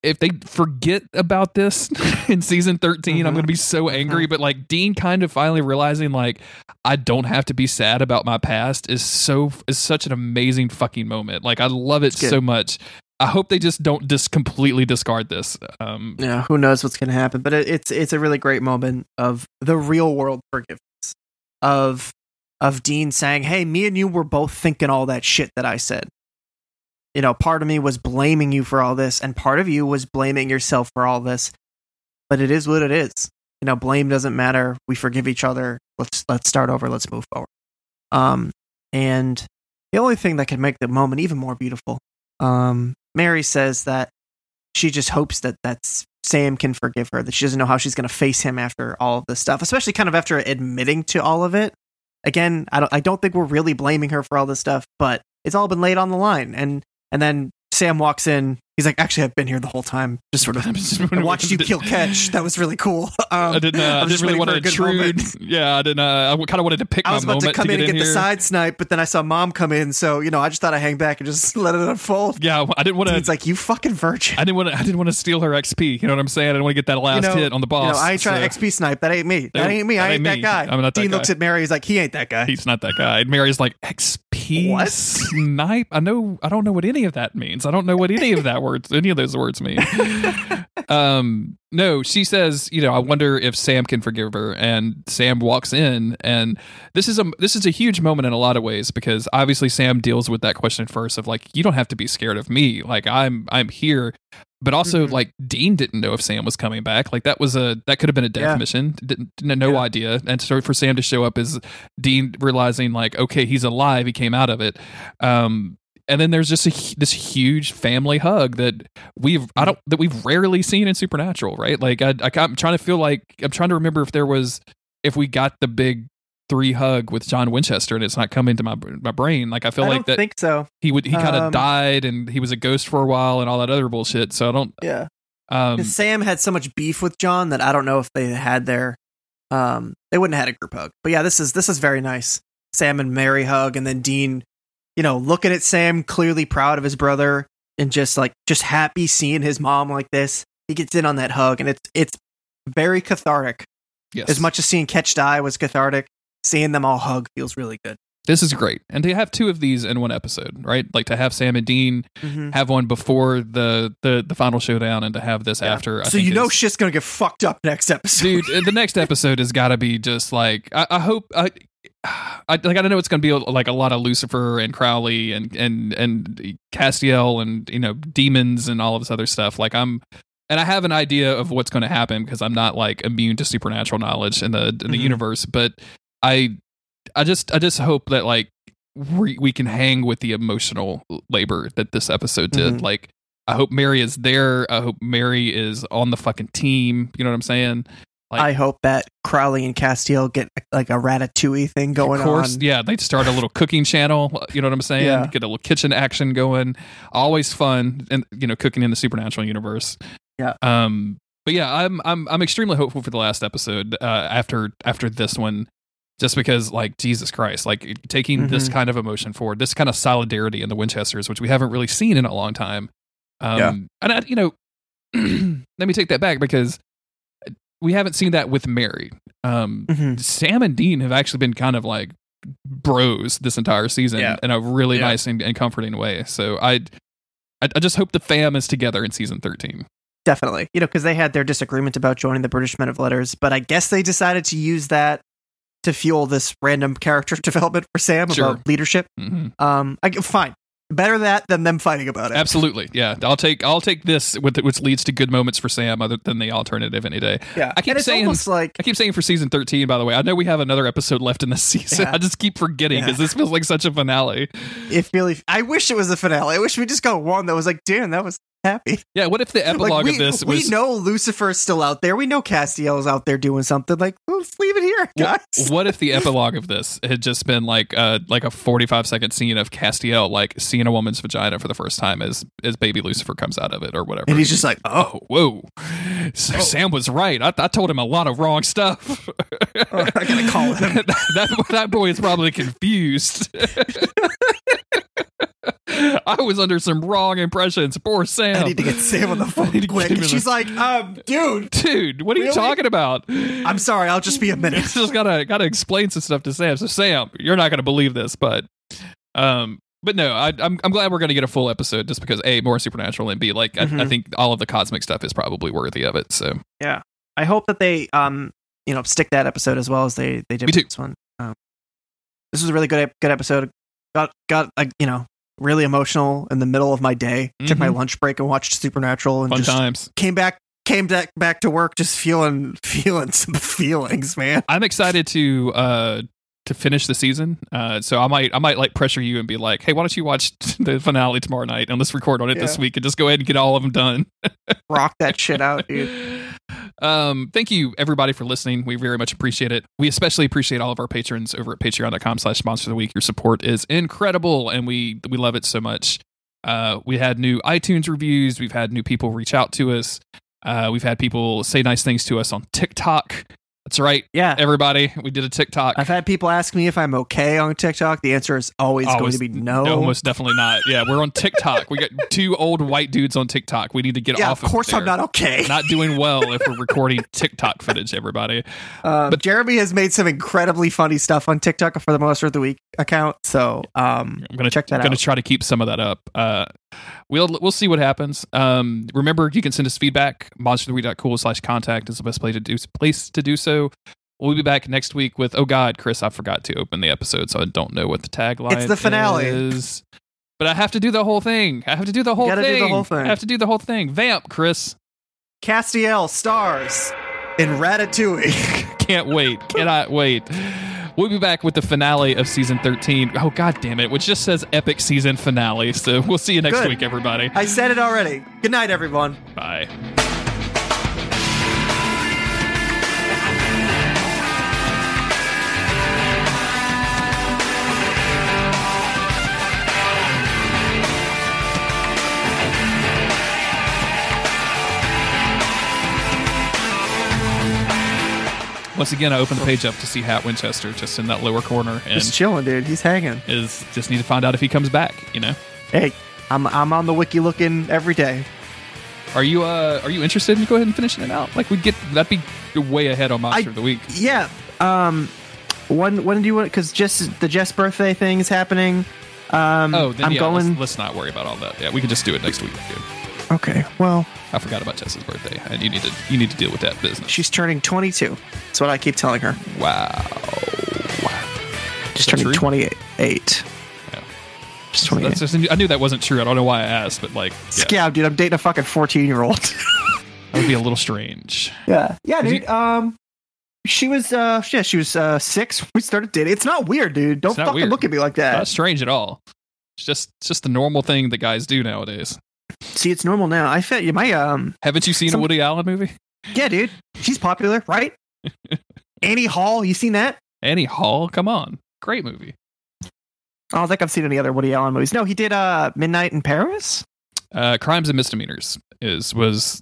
if they forget about this in season 13 I'm Mhm. going to be so angry but like Dean kind of finally realizing like I don't have to be sad about my past is so is such an amazing fucking moment like I love it so much I hope they just don't just completely discard this um Yeah, who knows what's going to happen? But it, it's it's a really great moment of the real world forgiveness of of Dean saying, "Hey, me and you were both thinking all that shit that I said. You know, part of me was blaming you for all this, and part of you was blaming yourself for all this. But it is what it is. You know, blame doesn't matter. We forgive each other. Let's let's start over. Let's move forward. Um, and the only thing that can make the moment even more beautiful, um, Mary says that she just hopes that that's Sam can forgive her. That she doesn't know how she's going to face him after all of this stuff, especially kind of after admitting to all of it. Again, I don't I don't think we're really blaming her for all this stuff, but it's all been laid on the line. And and then Sam walks in. He's like, "Actually, I've been here the whole time. Just sort of I watched you kill Ketch. That was really cool. Um, I didn't. Uh, I just didn't really want to intrude. moment. Yeah, I didn't. Uh, I kind of wanted to pick I was about to come in get and get the side snipe, but then I saw mom come in, so you know I just thought I'd hang back and just let it unfold. Yeah, I didn't want to. It's like you fucking virgin. I didn't want to. I didn't want to steal her XP. You know what I'm saying? I didn't want to get that last you know, hit on the boss. You know, I ain't trying so to XP snipe. That ain't me. That That- ain't me. I that ain't, ain't that guy. I'm not that Dean guy. looks at Mary. He's like, he ain't that guy. He's not that guy. And Mary's like XP What? snipe. I know. I don't know what any of that means. I don't know what any of that words, any of those words mean. um, no, she says, you know, I wonder if Sam can forgive her. And Sam walks in, and this is a this is a huge moment in a lot of ways because obviously Sam deals with that question first of like, you don't have to be scared of me. Like I'm I'm here. But also, Mhm. like Dean didn't know if Sam was coming back. Like that was a that could have been a death Yeah. mission. Didn't, didn't no Yeah. idea. And so for Sam to show up is Dean realizing like, okay, he's alive. He came out of it. Um, and then there's just a, this huge family hug that we've I don't that we've rarely seen in Supernatural, right? Like I, I I'm trying to feel like I'm trying to remember if there was if we got the big three hug with John Winchester and it's not coming to my my brain. Like I feel I like don't that think so. he would he kind of um, died and he was a ghost for a while and all that other bullshit. So I don't Yeah. um 'Cause Sam had so much beef with John that I don't know if they had their um they wouldn't have had a group hug. But yeah, this is this is very nice. Sam and Mary hug and then Dean, you know, looking at Sam clearly proud of his brother and just like just happy seeing his mom like this. He gets in on that hug and it's it's very cathartic. yes. As much as seeing Ketch die was cathartic, seeing them all hug feels really good. this is great. And to have two of these in one episode, right? Like to have Sam and Dean Mhm. have one before the the the final showdown and to have this Yeah. after. I so you know is- shit's gonna get fucked up next episode. dude the next episode has got to be just like i, I hope I, I like i don't know it's going to be like a lot of lucifer and crowley and and and castiel and you know demons and all of this other stuff like i'm and i have an idea of what's going to happen because i'm not like immune to supernatural knowledge in the in the Mhm. universe but i i just i just hope that like we, we can hang with the emotional labor that this episode did. Mhm. Like, I hope Mary is there. I hope Mary is on the fucking team. You know what I'm saying? Like- I hope that Crowley and Castiel get like a ratatouille thing going of course, on. yeah. They start a little cooking channel. You know what I'm saying? Yeah. Get a little kitchen action going. Always fun, and you know, cooking in the supernatural universe. Yeah. Um. But yeah, I'm I'm I'm extremely hopeful for the last episode. Uh, after after this one, just because like Jesus Christ, like taking this Mhm. kind of emotion forward, this kind of solidarity in the Winchesters, which we haven't really seen in a long time. Um, Yeah. And I, you know, let me take that back because we haven't seen that with Mary. Um, Mhm. Sam and Dean have actually been kind of like bros this entire season Yeah. in a really Yeah. nice and, and comforting way. So I, I, I just hope the fam is together in season thirteen. Definitely. You know, because they had their disagreement about joining the British Men of Letters, but I guess they decided to use that to fuel this random character development for Sam Sure. about leadership. Mhm. Um, I, fine. Better that than them fighting about it. Absolutely, yeah. I'll take I'll take this, with which leads to good moments for Sam, other than the alternative any day. Yeah. I keep saying- like I keep saying for season thirteen. By the way, I know we have another episode left in the season. Yeah. I just keep forgetting because this feels like such a finale. it really. I wish it was a finale. I wish we just got one that was like, damn, that was happy. Yeah. What if the epilogue like, we, of this we was know Lucifer's still out there. We know Castiel's out there doing something. Like, let's leave it here, guys. What, what if the epilogue of this had just been like uh like a forty five second scene of Castiel like seeing a woman's vagina for the first time as as baby Lucifer comes out of it or whatever, And he's just like, oh, oh whoa, so Sam was right. I, I told him a lot of wrong stuff. I gotta call him. that, that that boy is probably confused. I was under some wrong impressions. Poor Sam. I need to get Sam on the phone need quick. And she's the- like, um, dude, Dude, what are you talking about? I'm sorry. I'll just be a minute. just gotta gotta explain some stuff to Sam. So Sam, you're not gonna believe this, but um, but no, I, I'm I'm glad we're gonna get a full episode just because a more supernatural and b like I, I Mhm. think all of the cosmic stuff is probably worthy of it. So yeah, I hope that they, um, you know, stick that episode as well as they they did Me too. this one. Um, this was a really good good episode. Got got like you know really emotional in the middle of my day. Took my Mhm. lunch break and watched Supernatural and fun just times. came back came back back to work just feeling feeling some feelings, man. I'm excited to uh to finish the season. Uh, so I might I might like pressure you and be like, hey, why don't you watch the finale tomorrow night and let's record on it this week and just go ahead and get all of them done. Rock that shit out, dude. Um, thank you everybody for listening. We very much appreciate it. We especially appreciate all of our patrons over at patreon.com slash sponsor the week. Your support is incredible and we we love it so much. Uh, we had new iTunes reviews, we've had new people reach out to us. Uh, we've had people say nice things to us on TikTok. That's right, Yeah. everybody. We did a TikTok. I've had people ask me if I'm okay on TikTok. The answer is always, going to be no. No, most definitely not. Yeah, we're on TikTok. we got two old white dudes on TikTok. We need to get yeah, off of it. Of course I'm not okay. Not doing well if we're recording TikTok footage, everybody. Uh, But- Jeremy has made some incredibly funny stuff on TikTok for the Monster of the Week account. So um, I'm gonna Check that I'm gonna try to keep some of that up. Uh, we'll we'll see what happens. Um, remember, you can send us feedback. Monstertheweek.cool slash contact is the best place to do place to do so. We'll be back next week with. Oh God, Chris, I forgot to open the episode, so I don't know what the tagline. It's the finale. is. But I have to do the whole thing. I have to do the whole gotta do thing. the whole thing. I have to do the whole thing. Vamp, Chris. Castiel stars in Ratatouille. Can't wait. Cannot wait. We'll be back with the finale of season 13. Oh, god damn it. Which just says epic season finale. So we'll see you next Good. week, everybody. I said it already. Good night, everyone. Bye. Once again, I opened the page up to see Hat Winchester just in that lower corner, and Just chilling, dude. He's hanging. is just need to find out if he comes back. You know, Hey, I'm I'm on the wiki looking every day. are you uh are you interested in go ahead and finishing it out? Like we get that'd be way ahead on Monster I- of the Week. Yeah. Um, when when do you want? Because just the Jess birthday thing is happening. Um, Oh, then I'm yeah, going. Let's, let's not worry about all that. Yeah, we can just do it next week. Dude. Okay. Well, I forgot about Jess's birthday, and you need to you need to deal with that business. she's turning 22. That's what I keep telling her. wow. She's that turning true? 28. Yeah. She's 28. That's just, I knew that wasn't true. I don't know why I asked, but like, yeah, Yeah, dude, I'm dating a fucking 14 year old. that would be a little strange. yeah. Yeah, Is dude. Um, she was uh yeah, she was uh six. We started dating. It's not weird, dude. Don't It's not fucking weird. look at me like that. Not strange at all. It's just it's just the normal thing that guys do nowadays. See, it's normal now. I felt you my um Haven't you seen Some- a Woody Allen movie? yeah, dude. She's popular, right? Annie Hall, you seen that? Annie Hall, come on, great movie. I don't think I've seen any other Woody Allen movies. No, he did uh Midnight in Paris. Uh, Crimes and Misdemeanors is was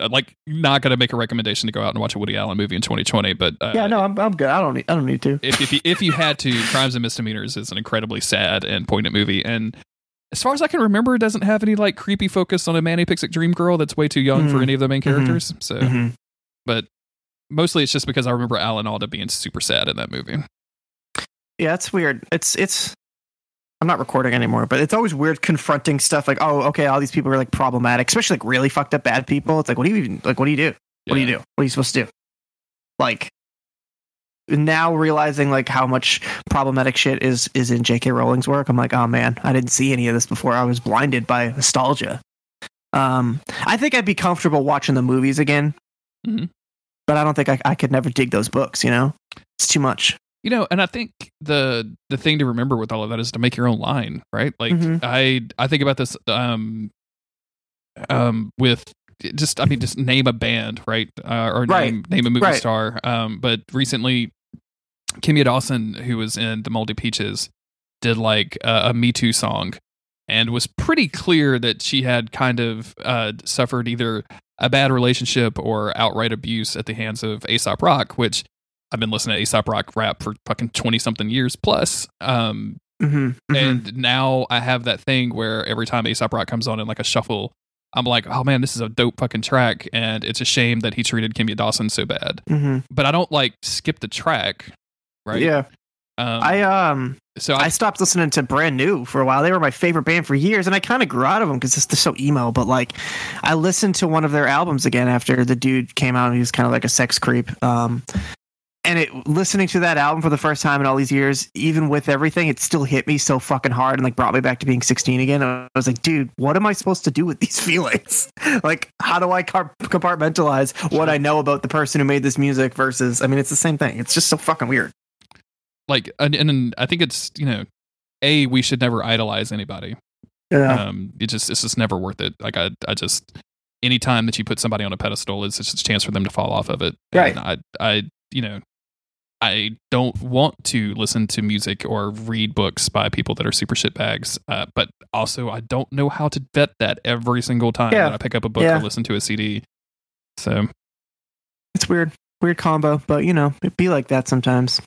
uh, like not going to make a recommendation to go out and watch a Woody Allen movie in 2020, but uh, yeah, no, I'm I'm good. I don't need I don't need to. if if you, if you had to, Crimes and Misdemeanors is an incredibly sad and poignant movie, and as far as I can remember, it doesn't have any like creepy focus on a Manic Pixie dream girl that's way too young for Mhm. any of the main Mhm. characters. So, Mhm. but mostly it's just because I remember Alan Alda being super sad in that movie. Yeah, it's weird. It's it's. I'm not recording anymore, but it's always weird confronting stuff like, oh, okay, all these people are like problematic, especially like really fucked up bad people. It's like, what do you even like? What do you do? What do you do? What are you supposed to do? Like now realizing like how much problematic shit is is in J.K. Rowling's work, I'm like, oh man, I didn't see any of this before. I was blinded by nostalgia. Um, I think I'd be comfortable watching the movies again, Mhm. but I don't think I, I could never dig those books. You know, it's too much. You know, and I think the the thing to remember with all of that is to make your own line, right? Like Mhm. I I think about this um um with just I mean just name a band, right? Uh, or Right. name name a movie Right. star. Um but recently Kimya Dawson who was in The Moldy Peaches did like a, a Me Too song and was pretty clear that she had kind of uh suffered either a bad relationship or outright abuse at the hands of Aesop Rock, which I've been listening to Aesop Rock rap for fucking 20 something years plus. Um, Mm-hmm, and now I have that thing where every time Aesop Rock comes on in like a shuffle, I'm like, oh man, this is a dope fucking track. And it's a shame that he treated Kimya Dawson so bad. hmm But I don't like skip the track. Right. Yeah, Um, I um so I I, stopped listening to Brand New for a while. They were my favorite band for years, and I kind of grew out of them because they're so emo. But like, I listened to one of their albums again after the dude came out. and He was kind of like a sex creep. Um, and it listening to that album for the first time in all these years, even with everything, it still hit me so fucking hard and like brought me back to being 16 again. I was like, dude, what am I supposed to do with these feelings? like, how do I car- compartmentalize what I know about the person who made this music versus? I mean, it's the same thing. It's just so fucking weird. Like, and, and I think it's, you know, A, we should never idolize anybody. Yeah. um it just it's just never worth it like i i just anytime that you put somebody on a pedestal it's just a chance for them to fall off of it Right. and i i you know i don't want to listen to music or read books by people that are super shit bags uh, but also i don't know how to vet that every single time Yeah. that i pick up a book Yeah. or listen to a cd so It's weird. Weird combo, but you know, it be like that sometimes.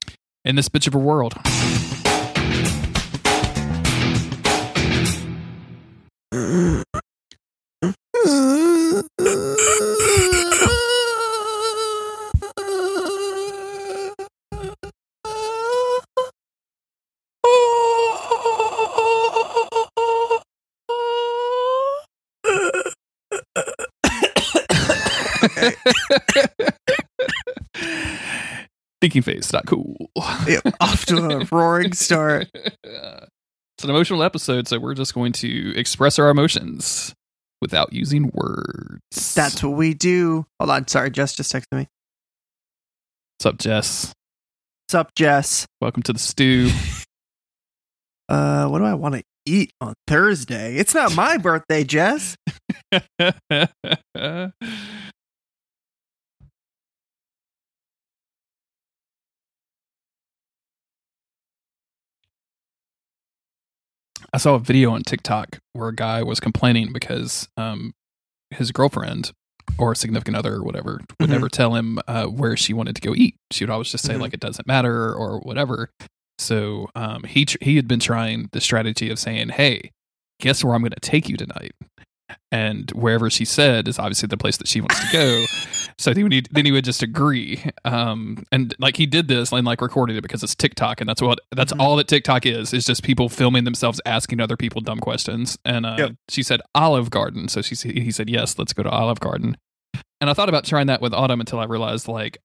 In this bitch of a world thinking face not cool Off to a roaring start. it's an emotional episode, so we're just going to express our emotions without using words. That's what we do. Hold on, sorry, Jess just texted me. what's up, Jess. What's up, Jess? Welcome to the stew. Uh, what do I want to eat on Thursday? It's not my birthday, Jess. I saw a video on TikTok where a guy was complaining because um, his girlfriend or significant other or whatever would Mhm. never tell him uh, where she wanted to go eat. She would always just say Mhm. like it doesn't matter or whatever. So um, he tr- he had been trying the strategy of saying, "Hey, guess where I'm going to take you tonight?" And wherever she said is obviously the place that she wants to go. so then he, would, then he would just agree. Um, and like he did this and like recorded it because it's TikTok, and that's what that's Mhm. all that TikTok is is just people filming themselves asking other people dumb questions. And uh, Yep. she said Olive Garden, so she he said yes, let's go to Olive Garden. And I thought about trying that with Autumn until I realized like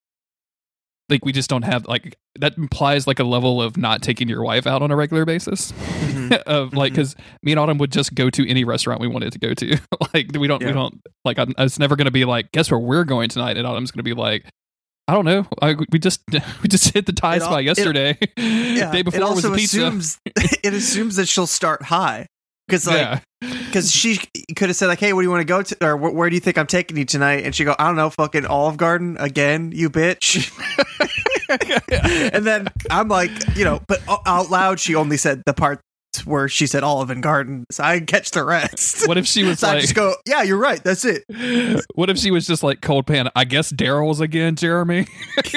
like we just don't have like that implies like a level of not taking your wife out on a regular basis mm-hmm. of like mm-hmm. because me and Autumn would just go to any restaurant we wanted to go to. like we don't we don't like I'm, it's never going to be like guess where we're going tonight, and Autumn's going to be like I don't know. I, we just we just hit the tie It al- spot it- yesterday. Yeah, Day before it was also a pizza. assumes it assumes that she'll start high because like yeah. Because she could have said like, "Hey, where do you want to go to, or wh- where do you think I'm taking you tonight?" And she go, "I don't know, fucking Olive Garden again, you bitch." and then I'm like, you know, but out loud, she only said the part where she said Olive and Garden, so I catch the rest. What if she was so I just go, "Yeah, you're right. That's it." What if she was just like cold pan? I guess Daryl's again, Jeremy.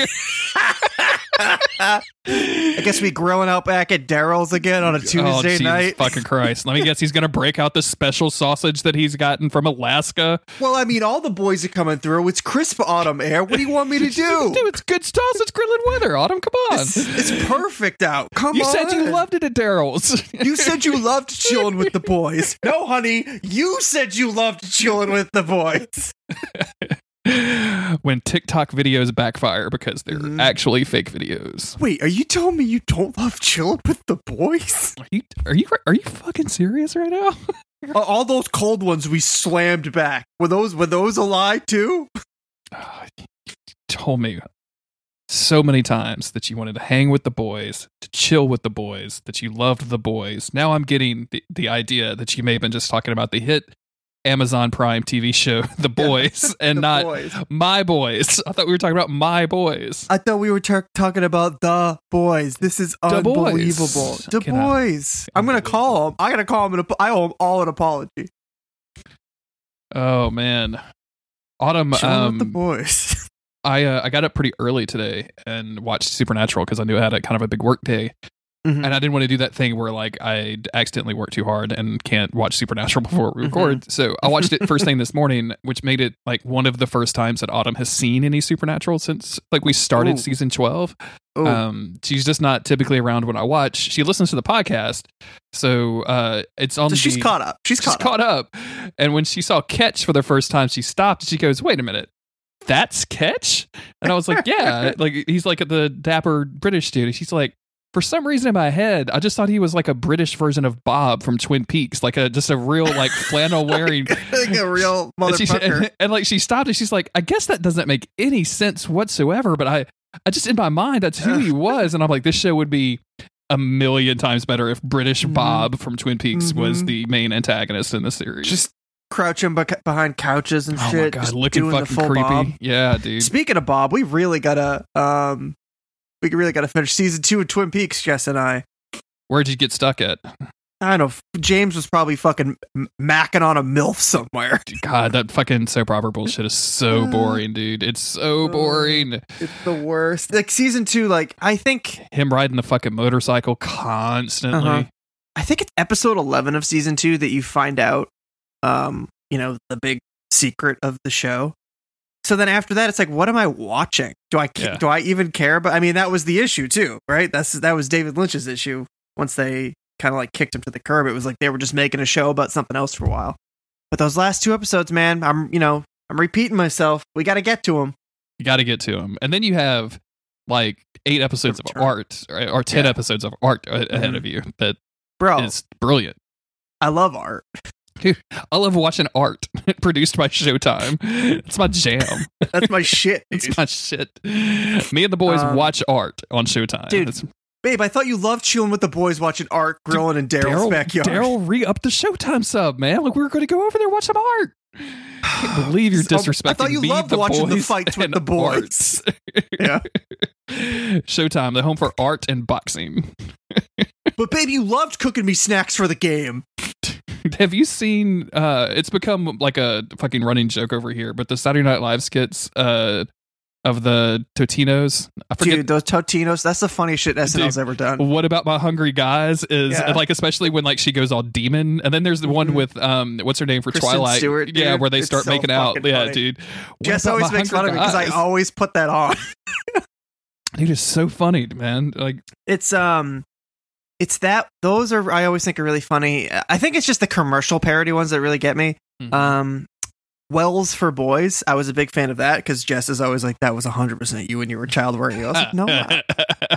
I guess we growing out back at Daryl's again on a oh, Tuesday oh, night. fucking Christ! Let me guess, he's gonna break out the special sausage that he's gotten from Alaska. Well, I mean, all the boys are coming through. It's crisp autumn air. What do you want me to do? Dude, it's good sausage grilling weather. Autumn, come on. It's, it's perfect out. Come you on. You said you loved it at Daryl's. You said you loved chilling with the boys. No, honey, you said you loved chilling with the boys. when TikTok videos backfire because they're Mhm. actually fake videos. Wait, are you telling me you don't love chilling with the boys? Are you are you are you fucking serious right now? Uh, All those cold ones we slammed back. Were those were those a lie too? You told me so many times that you wanted to hang with the boys, to chill with the boys, that you loved the boys. Now I'm getting the, the idea that you may have been just talking about the hit Amazon Prime TV show, The Boys, and The not boys. My Boys. I thought we were talking about My Boys. I thought we were talking about the boys. This is boys. unbelievable. The Can boys. I'm gonna call them. I gotta call them. An, I owe them all an apology. Oh man. Autumn with the um, boys. I uh, I got up pretty early today and watched Supernatural because I knew I had a kind of a big work day, Mhm. and I didn't want to do that thing where like I accidentally work too hard and can't watch Supernatural before we record. So I watched it first thing this morning, which made it like one of the first times that Autumn has seen any Supernatural since like we started Ooh. season twelve. Ooh. Um, she's just not typically around when I watch. She listens to the podcast, so uh, it's on. so she's the- caught up. She's she's caught, caught up. And when she saw Ketch for the first time, she stopped she goes, Wait a minute. That's Ketch? And I was like, Yeah. like he's like the dapper British dude. She's like, for some reason in my head, I just thought he was like a British version of Bob from Twin Peaks, like a just a real like flannel wearing like a real and, motherfucker. and, and, like she stopped and she's like, I guess that doesn't make any sense whatsoever. But I, I just in my mind that's who he was, and I'm like, this show would be a million times better if British Mhm. Bob from Twin Peaks was Mhm. the main antagonist in the series. just crouching behind couches and oh shit. god, looking fucking creepy. Bob. Yeah, dude. Speaking of Bob, we really gotta um, we really gotta finish season two of Twin Peaks. Jess and I. Where'd you get stuck at? I don't know. James was probably fucking macking on a milf somewhere. God, that fucking soap opera bullshit is so boring, dude. It's so uh, boring. It's the worst. Like season two, like I think Him riding the fucking motorcycle constantly. Uh-huh. I think it's episode eleven of season two that you find out, um, you know, the big secret of the show. So then after that, it's like, what am I watching? Do I Yeah. do I even care? But I mean, that was the issue too, right? That's that was David Lynch's issue. Once they kind of like kicked him to the curb, it was like they were just making a show about something else for a while. But those last two episodes, man, I'm you know I'm repeating myself. We got to get to them. You got to get to him. And then you have like eight episodes of art right? or 10 Yeah. episodes of art ahead Mhm. of you that bro. is brilliant. I love art. I love watching art produced by Showtime. It's my jam. That's my shit, dude. It's my shit. Me and the boys Um, watch art on Showtime. dude, Babe, I thought you loved chilling with the boys watching art, grilling in Daryl's backyard. Daryl re upped the Showtime sub, man. Like we were going to go over there and watch some art. I can't believe you're disrespecting I thought you me, loved the watching the fights with the boys. Yeah. Showtime, the home for art and boxing. But babe, you loved cooking me snacks for the game. Have you seen? uh It's become like a fucking running joke over here. But the Saturday Night Live skits uh of the Totinos. I forget. Dude, those Totinos, that's the funniest shit SNL's ever done. What about my hungry guys? Is Yeah. like especially when like she goes all demon, and then there's the one Mhm. with um what's her name for Kristen Twilight? Stewart, yeah, dude. where they It's start so making out. fucking Yeah, dude. What Jess always makes fun of me because I always put that on. Dude, it's so funny, man. Like It's um it's that those are I always think are really funny. I think it's just the commercial parody ones that really get me. mhm. Um Wells for Boys, I was a big fan of that because Jess is always like, that was 100% you when you were a child wearing it. I was like, no, not,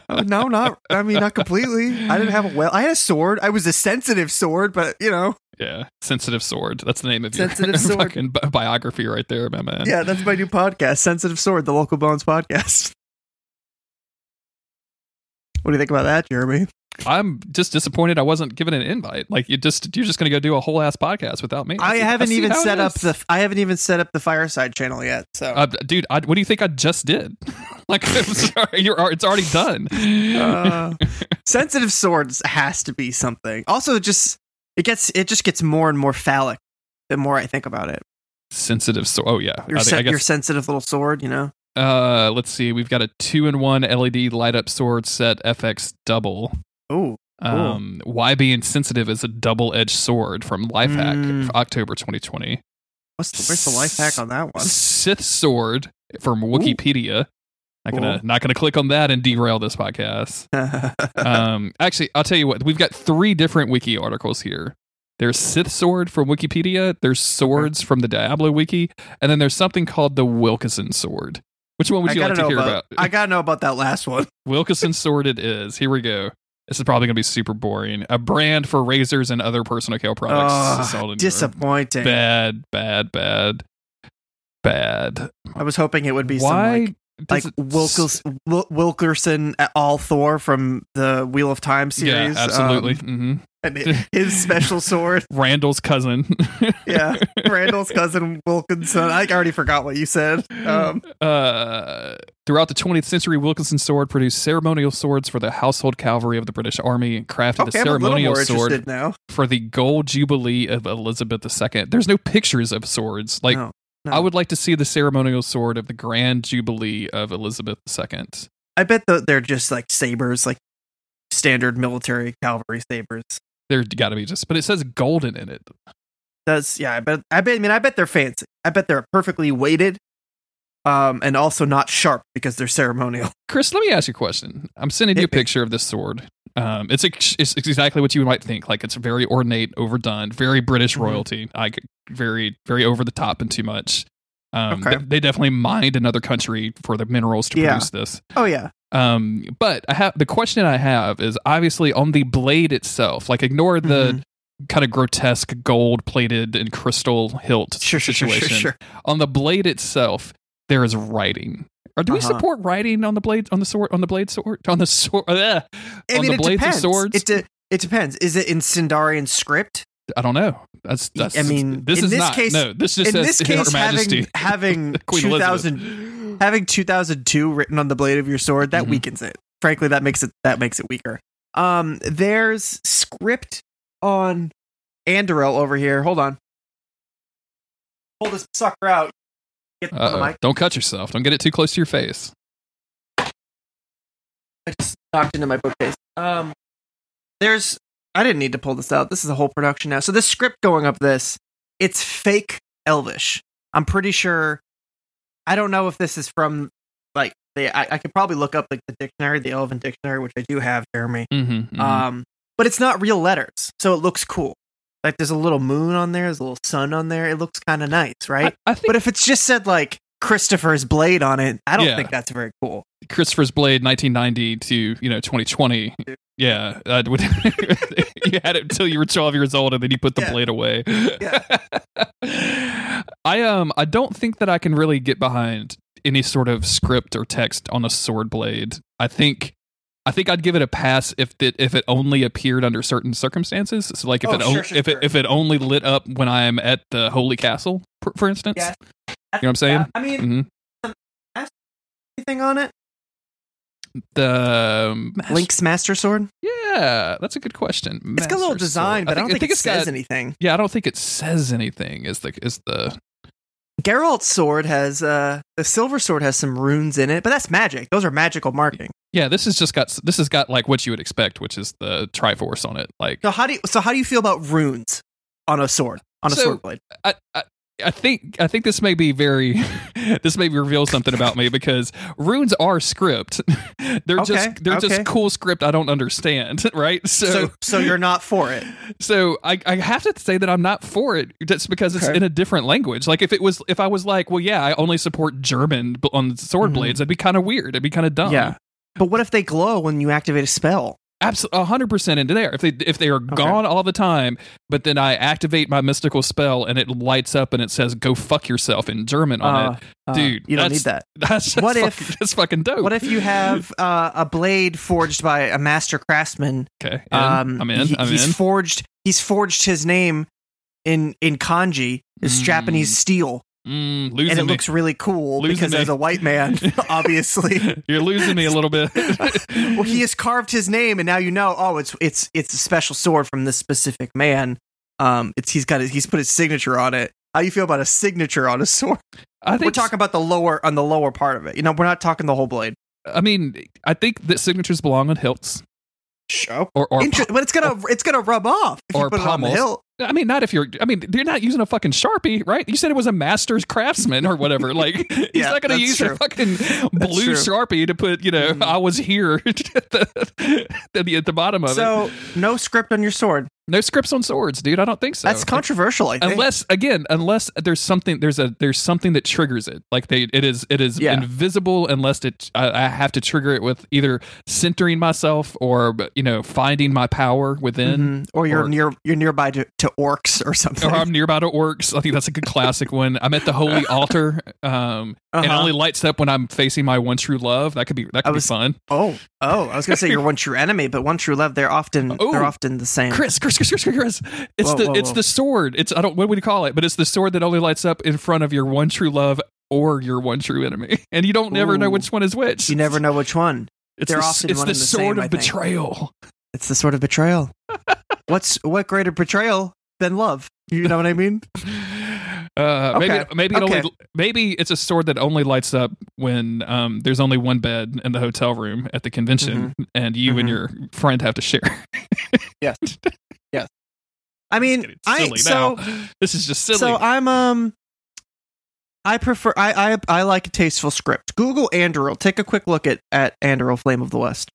no, not, I mean, not completely. I didn't have a well, I had a sword. I was a sensitive sword, but you know, Yeah, sensitive sword. That's the name of your Sensitive Sword. fucking bi- biography right there, my man. Yeah, that's my new podcast, Sensitive Sword, the Local Bones podcast. What do you think about that, Jeremy? I'm just disappointed I wasn't given an invite. Like you just you're just gonna go do a whole ass podcast without me. I haven't see even set up the I haven't even set up the Fireside channel yet. So Uh, dude, I, what do you think I just did? like, I'm sorry, you're, it's already done. Uh, sensitive swords has to be something. Also, just it gets it just gets more and more phallic the more I think about it. Sensitive. So, oh yeah. Your I, I sen- your sensitive little sword, you know. Uh, let's see. We've got a two in one LED light up sword set FX double. Oh, Um, why being sensitive is a double edged sword from Lifehack, Mm. October 2020. what's the, where's the life hack on that one? Sith sword from Wikipedia. Not gonna not gonna click on that and derail this podcast. um, actually, I'll tell you what. We've got three different wiki articles here. There's Sith sword from Wikipedia. There's swords from the Diablo wiki, and then there's something called the Wilkinson sword. Which one would you like to hear about, about? I gotta know about that last one. Wilkinson sword it is. Here we go. This is probably gonna be super boring. A brand for razors and other personal care products. Sold in Europe. disappointing. Bad, bad, bad, bad. I was hoping it would be Why? some like, like it- Wilkers, Wil- Wilkerson at all Thor from the Wheel of Time series. Yeah, absolutely. um, hmm and his special sword. Randall's cousin. Yeah, Randall's cousin Wilkinson. I already forgot what you said. Um, uh, throughout the 20th century, Wilkinson sword produced ceremonial swords for the household cavalry of the British Army and crafted okay, a ceremonial sword now. for the gold jubilee of Elizabeth II. There's no pictures of swords. Like, No, no. I would like to see the ceremonial sword of the grand jubilee of Elizabeth II. I bet that they're just like sabers, like standard military cavalry sabers. There got to be just, but it says golden in it. Does yeah? I bet. I bet. I mean, I bet they're fancy. I bet they're perfectly weighted, um, and also not sharp because they're ceremonial. Chris, let me ask you a question. I'm sending you a me. picture of this sword. Um, it's, ex- it's exactly what you might think. Like it's very ornate, overdone, very British Mhm. royalty. Like very, very over the top and too much. Um, Okay. th- they definitely mined another country for the minerals to Yeah. produce this. Oh yeah. Um, but I have the question I have is obviously on the blade itself. Like ignore the Mhm. kind of grotesque gold plated and crystal hilt sure, situation. sure, sure. On the blade itself, there is writing. Or do we Uh-huh. support writing on the blade on the sword on the blade sword on the sword? ugh, I on mean, the it blades depends. of swords? It de- it depends. Is it in Sindarin script? I don't know. That's that's. I mean, this in is this not. case- no, this just in says this case, Her Majesty having having two thousand having two thousand two written on the blade of your sword that Mhm. weakens it. Frankly, that makes it that makes it weaker. Um, there's script on Andúril over here. Hold on. Pull this sucker out. Get the mic. Don't cut yourself. Don't get it too close to your face. I just knocked into my bookcase. Um, there's. I didn't need to pull this out. This is a whole production now. So this script going up this, it's fake Elvish. I'm pretty sure. I don't know if this is from like the. I, I could probably look up like the dictionary, the Elven dictionary, which I do have, Jeremy. Mm-hmm, Um, but it's not real letters, so it looks cool. Like there's a little moon on there, there's a little sun on there. It looks kind of nice, right? I, I think but if it's just said like Christopher's blade on it, I don't Yeah. think that's very cool. Christopher's Blade, 1990 to you know 2020. Yeah, uh, would- you had it until you were 12 years old, and then you put the Yeah. blade away. Yeah. I um I don't think that I can really get behind any sort of script or text on a sword blade. I think I think I'd give it a pass if it if it only appeared under certain circumstances. So like if Oh, it sure, on- sure, if sure. it if it only lit up when I'm at the Holy Castle, for, for instance. Yeah. You know what I'm saying? I mean, hmm anything on it? The um, Link's Master Sword. Yeah, that's a good question. It's got a little design, Sword. but I, don't think, it it's says got- anything. Yeah, I don't think it says anything. Is the is the Geralt's sword has uh the silver sword has some runes in it, but that's magic. Those are magical marking. Yeah? This has just got this has got like what you would expect, which is the Triforce on it. Like So how do you so how do you feel about runes on a sword on a So- sword blade? I, I I think I think this may be very this may reveal something about me because runes are script. they're Okay, just they're okay. just cool script I don't understand, right? So So so you're not for it. So I, I have to say that I'm not for it. That's because it's Okay. in a different language. Like if it was, if I was like, well, yeah, I only support German on sword Mhm. blades, that'd be kind of weird. It'd be kind of dumb. Yeah. But what if they glow when you activate a spell? absolutely hundred percent into there. If they if they are gone all the time, but then I activate my mystical spell and it lights up and it says "Go fuck yourself" in German on Uh, it, uh, dude. you don't need that. That's, that's What fucking, if- that's fucking dope? What if you have uh, a blade forged by a master craftsman? okay, in. Um, I'm in. he- I'm he's in. forged. He's forged his name in in kanji, is Mm. Japanese steel, Mm, and it me. looks really cool Losing because me. as a white man, obviously. You're losing me a little bit. well, he has carved his name, and now you know. Oh, it's it's it's a special sword from this specific man. Um, it's he's got his, he's put his signature on it. How do you feel about a signature on a sword? I think We're talking about the lower on the lower part of it. You know, we're not talking the whole blade. I mean, I think that signatures belong on hilts Show. or or Inter- but it's gonna it's gonna rub off if or you put it on the pommels. I mean, not if you're. I mean, you're not using a fucking sharpie, right? You said it was a master's craftsman or whatever. Like, he's Yeah, not going to use true. a fucking blue sharpie to put. You know, Mhm. I was here at the, at the, at the bottom of it. So no script on your sword. No scripts on swords, dude. I don't think so. That's controversial. I think. unless again unless there's something there's a there's something that triggers it like they it is it is Yeah. invisible unless it I, I have to trigger it with either centering myself or you know finding my power within Mhm. or you're or- near you're nearby to, to orcs or something. or I'm nearby to orcs. I think that's a good classic one. I'm at the holy altar, um, and it Uh-huh. only lights up when I'm facing my one true love. That could be that could was- be fun. oh, oh, I was gonna say you're one true enemy, but one true love. They're often Oh. they're often the same. Chris, Chris, It's Whoa, the whoa, it's whoa. the sword. It's I don't what would you call it? But it's the sword that only lights up in front of your one true love or your one true enemy, and you don't never know which one is which. You never know which one. It's they're the, often it's the the sword same, of betrayal. It's the sword of betrayal. What's what greater betrayal than love? You know what I mean? Uh, Okay. maybe maybe it Okay. only maybe it's a sword that only lights up when um, there's only one bed in the hotel room at the convention, and you and Mhm. your friend have to share. I mean, I silly so now. This is just silly. so I'm um. I prefer I, I I like a tasteful script. Google Andúril. Take a quick look at at Andúril, Flame of the West.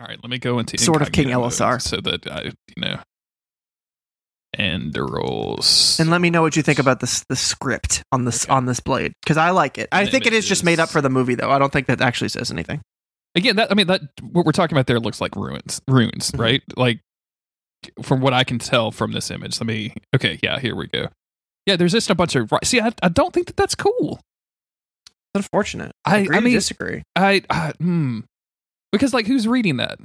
All right, let me go into sort of King Elessar. so that I, you know, and the rolls. And let me know what you think about this the script on this Okay. on this blade because I like it. I And think it is just made up for the movie though. I don't think that actually says anything. Again, that I mean that what we're talking about there looks like ruins, runes, Mhm. right? Like from what I can tell from this image. Let me. Okay, yeah, here we go. Yeah, there's just a bunch of. See, I, I don't think that that's cool. It's unfortunate. I- Agree I mean- disagree. I, I hmm. Because like, who's reading that?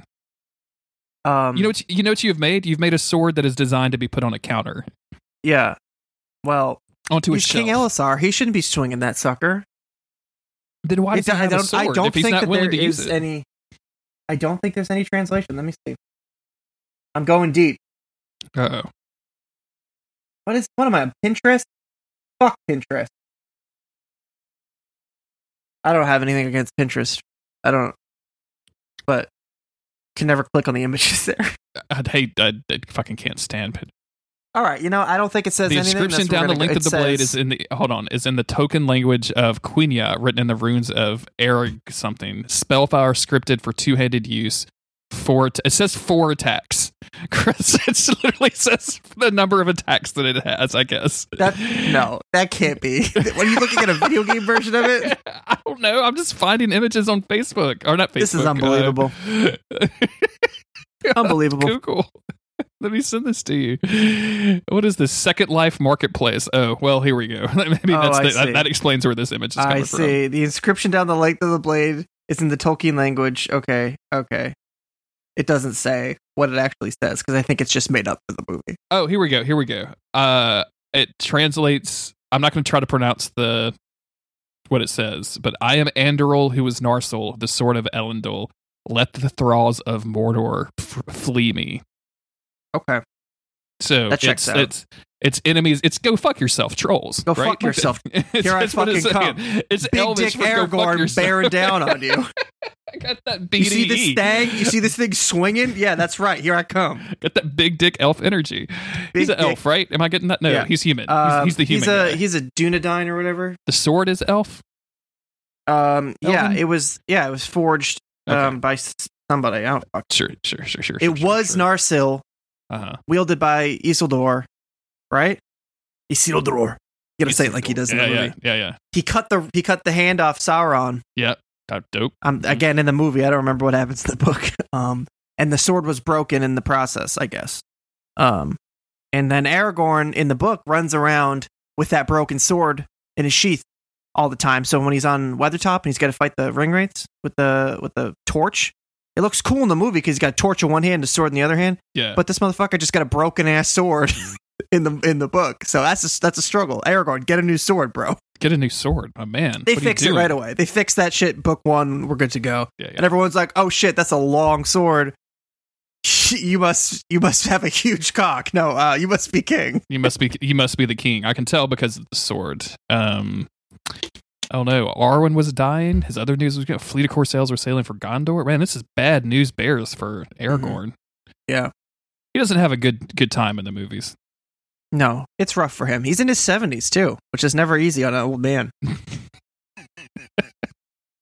Um, You know what? You know what you've made? You've made a sword that is designed to be put on a counter yeah. Well, onto a he's shelf. King Elessar. He shouldn't be swinging that sucker. then why It- does he I have a don't. I sword don't if he's think not that willing to use it? any. I don't think there's any translation. Let me see. I'm going deep. Oh, What is? What am I? Pinterest? Fuck Pinterest. I don't have anything against Pinterest. I don't. But can never click on the images there. I'd hate. I, I fucking can't stand it. All right, you know I don't think it says the anything. inscription That's down the length go. of the It blade is in the hold on is in the Tolkien language of Quenya, written in the runes of Erg something. Spellfire scripted for two handed use. Four. T- it says four attacks. Chris, it literally says the number of attacks that it has. I guess That no, that can't be. When you looking at a video game version of it, I don't know. I'm just finding images on Facebook or not Facebook. This is unbelievable. uh, unbelievable. Google. Let me send this to you. What is this Second Life Marketplace? Oh, well, here we go. Maybe Oh, that's the, that, that explains where this image is coming I from. see. The inscription down the length of the blade is in the Tolkien language. Okay, okay. It doesn't say what it actually says because I think it's just made up for the movie. Oh, here we go. Here we go. Uh, it translates. I'm not going to try to pronounce the what it says, but I am Andúril, who is Narsil, the sword of Elendil. Let the thralls of Mordor f- flee me. Okay, So That checks it's, out. it's it's enemies. It's go fuck yourself, trolls. Go right? fuck yourself. It's- Here I fucking saying. It's big Elvish dick for go fuck Aragorn bearing down on you. I got that BDE. You see this thing? You see this thing swinging? Yeah, that's right. Here I come. Got that big dick elf energy. he's Big an elf, right? Am I getting that? No, Yeah. he's human. Um, he's, he's the human. He's a guy. he's a Dunedain or whatever. the sword is elf. Um, yeah, it was yeah, it was forged Okay. um by somebody. I don't fuck. Sure, sure, sure, sure. It was Narsil, Uh huh. wielded by Isildur, right? Isildur. You gotta say it like he does in yeah, the yeah, movie. yeah, yeah, He cut the he cut the hand off Sauron. yeah. Top dope. Um, again in the movie, I don't remember what happens in the book. Um, and the sword was broken in the process, I guess. Um, and then Aragorn in the book runs around with that broken sword in his sheath all the time. So when he's on Weathertop and he's got to fight the ring wraiths with the with the torch, it looks cool in the movie because he's got a torch in one hand, and a sword in the other hand. Yeah. But this motherfucker just got a broken ass sword in the in the book. So that's a, that's a struggle. Aragorn, get a new sword, bro. Get a new sword, my man. They fix it right away. They fix that shit. Book one, we're good to go. Yeah, yeah. And everyone's like, "Oh shit, that's a long sword. You must you must have a huge cock. No, uh, you must be king." You must be you must be the king. I can tell because of the sword. Um Oh no, Arwen was dying. His other news was fleet of Corsairs were sailing for Gondor. Man, this is bad news bears for mm-hmm. Aragorn. Yeah. He doesn't have a good good time in the movies. No, it's rough for him. He's in his seventies too, which is never easy on an old man.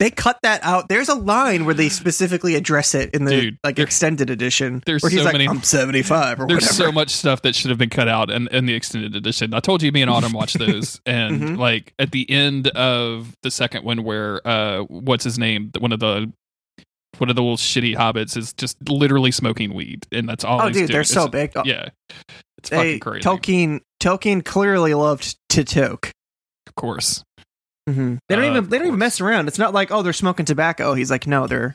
they cut that out. There's a line where they specifically address it in the Dude, like there- extended edition, there's where he's so like, many- "I'm 75 or There's whatever." so much stuff that should have been cut out in, in the extended edition. I told you me and Autumn watched those and Mhm. like at the end of the second one where uh what's his name? One of the one of the little shitty hobbits is just literally smoking weed and that's all oh, dude, doing. they're so big. Oh, Yeah. It's they, fucking crazy. Tolkien Tolkien clearly loved to toke. of course. Mm-hmm. They don't Uh, even they don't of even mess around. It's not like oh they're smoking tobacco. He's like no they're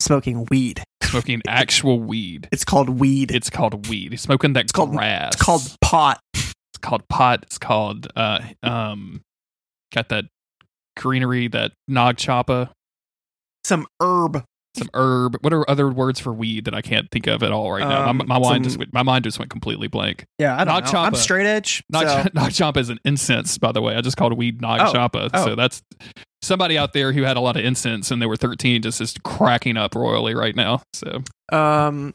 smoking weed. Smoking actual weed. It's called weed. It's called weed. He's smoking that called- grass. It's called pot. it's called pot. It's called uh um got that greenery, that nog choppa, Some herb. Some herb. What are other words for weed that I can't think of at all right now? Um, my, my mind just went, my mind just went completely blank. Yeah, I don't know. I'm straight edge. Nog, so- choppa is an incense, by the way. I just called weed nog Oh. choppa. Oh. So that's somebody out there who had a lot of incense and they were 13 just is cracking up royally right now. So Um,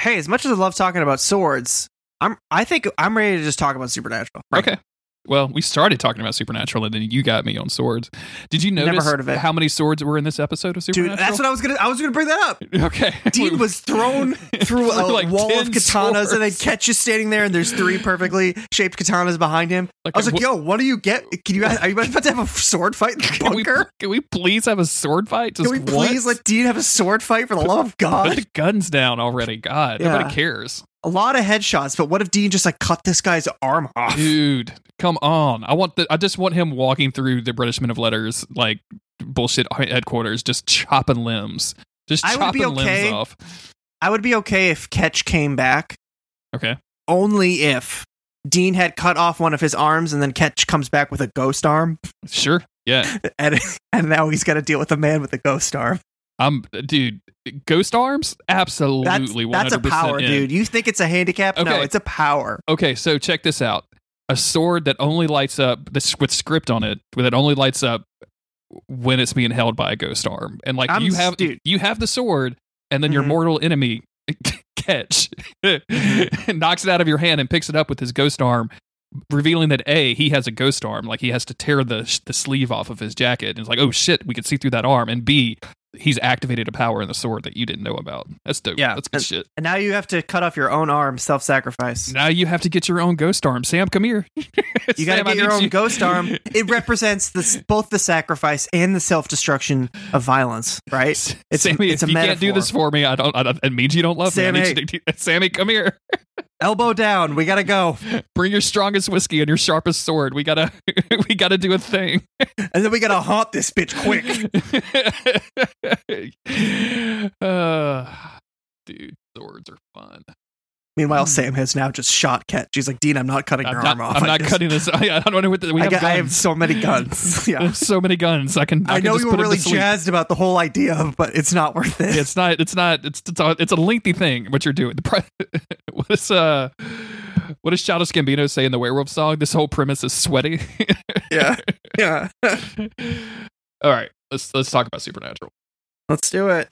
hey, as much as I love talking about swords, I'm I think I'm ready to just talk about supernatural. Right. Okay. Well, we started talking about Supernatural, and then you got me on swords. Did you Never notice heard of it. how many swords were in this episode of Supernatural? dude, that's what I was gonna I was gonna bring that up. Okay. Dean was thrown through a Like wall 10 of katanas, and then swords. catch you standing there, and there's three perfectly shaped katanas behind him. Like, I was like, what- "Yo, what do you get? Can you? Are you about to have a sword fight in the Can we, bunker? can we please have a sword fight? Just Can we please once? let Dean have a sword fight for the love of Put God? the guns down already. God, Yeah. nobody cares. A lot of headshots, but what if Dean just like cut this guy's arm off? Dude, come on. I want the I just want him walking through the British Men of Letters like bullshit headquarters, just chopping limbs. Just I would chopping be okay. limbs off. I would be okay if Ketch came back Okay. only if Dean had cut off one of his arms and then Ketch comes back with a ghost arm, Sure. Yeah. and and now he's got to deal with a man with a ghost arm. I'm dude, ghost arms? That's Absolutely 100% that's a power, in. dude. You think it's a handicap? No, Okay. it's a power. Okay, so check this out. A sword that only lights up this with script on it, that only lights up when it's being held by a ghost arm. And like I'm you have dude. you have the sword and then your Mhm. mortal enemy Ketch knocks it out of your hand and picks it up with his ghost arm revealing that a he has a ghost arm like he has to tear the the sleeve off of his jacket and it's like oh shit we can see through that arm and b he's activated a power in the sword that you didn't know about that's dope Yeah, that's good and- shit And now you have to cut off your own arm, self-sacrifice. now you have to get your own ghost arm. Sam, come here. You got to get your own you- ghost arm. It represents the, both the sacrifice and the self-destruction of violence, right? It's- Sammy, it's if you can't do this for me, I don't. I don't it means you don't love me. Sammy. you to- Sammy, come here. Elbow down. We got to go. Bring your strongest whiskey and your sharpest sword. We gotta. we gotta do a thing. And then we got to haunt this bitch quick. uh, dude, swords are fun. Meanwhile, Sam has now just shot Ketch. She's like, Dean, I'm not cutting I'm your not, arm off. I'm not just- cutting this. I, I don't know what the, we I, have. got- I have so many guns. Yeah. so many guns. I can. I, I, can know just you were really jazzed about the whole idea, but it's not worth it. it's not it's not it's it's a, it's a lengthy thing what you're doing the pre- what's uh what does Childish Gambino say in the werewolf song this whole premise is sweaty yeah. Yeah. all right let's let's talk about supernatural Let's do it.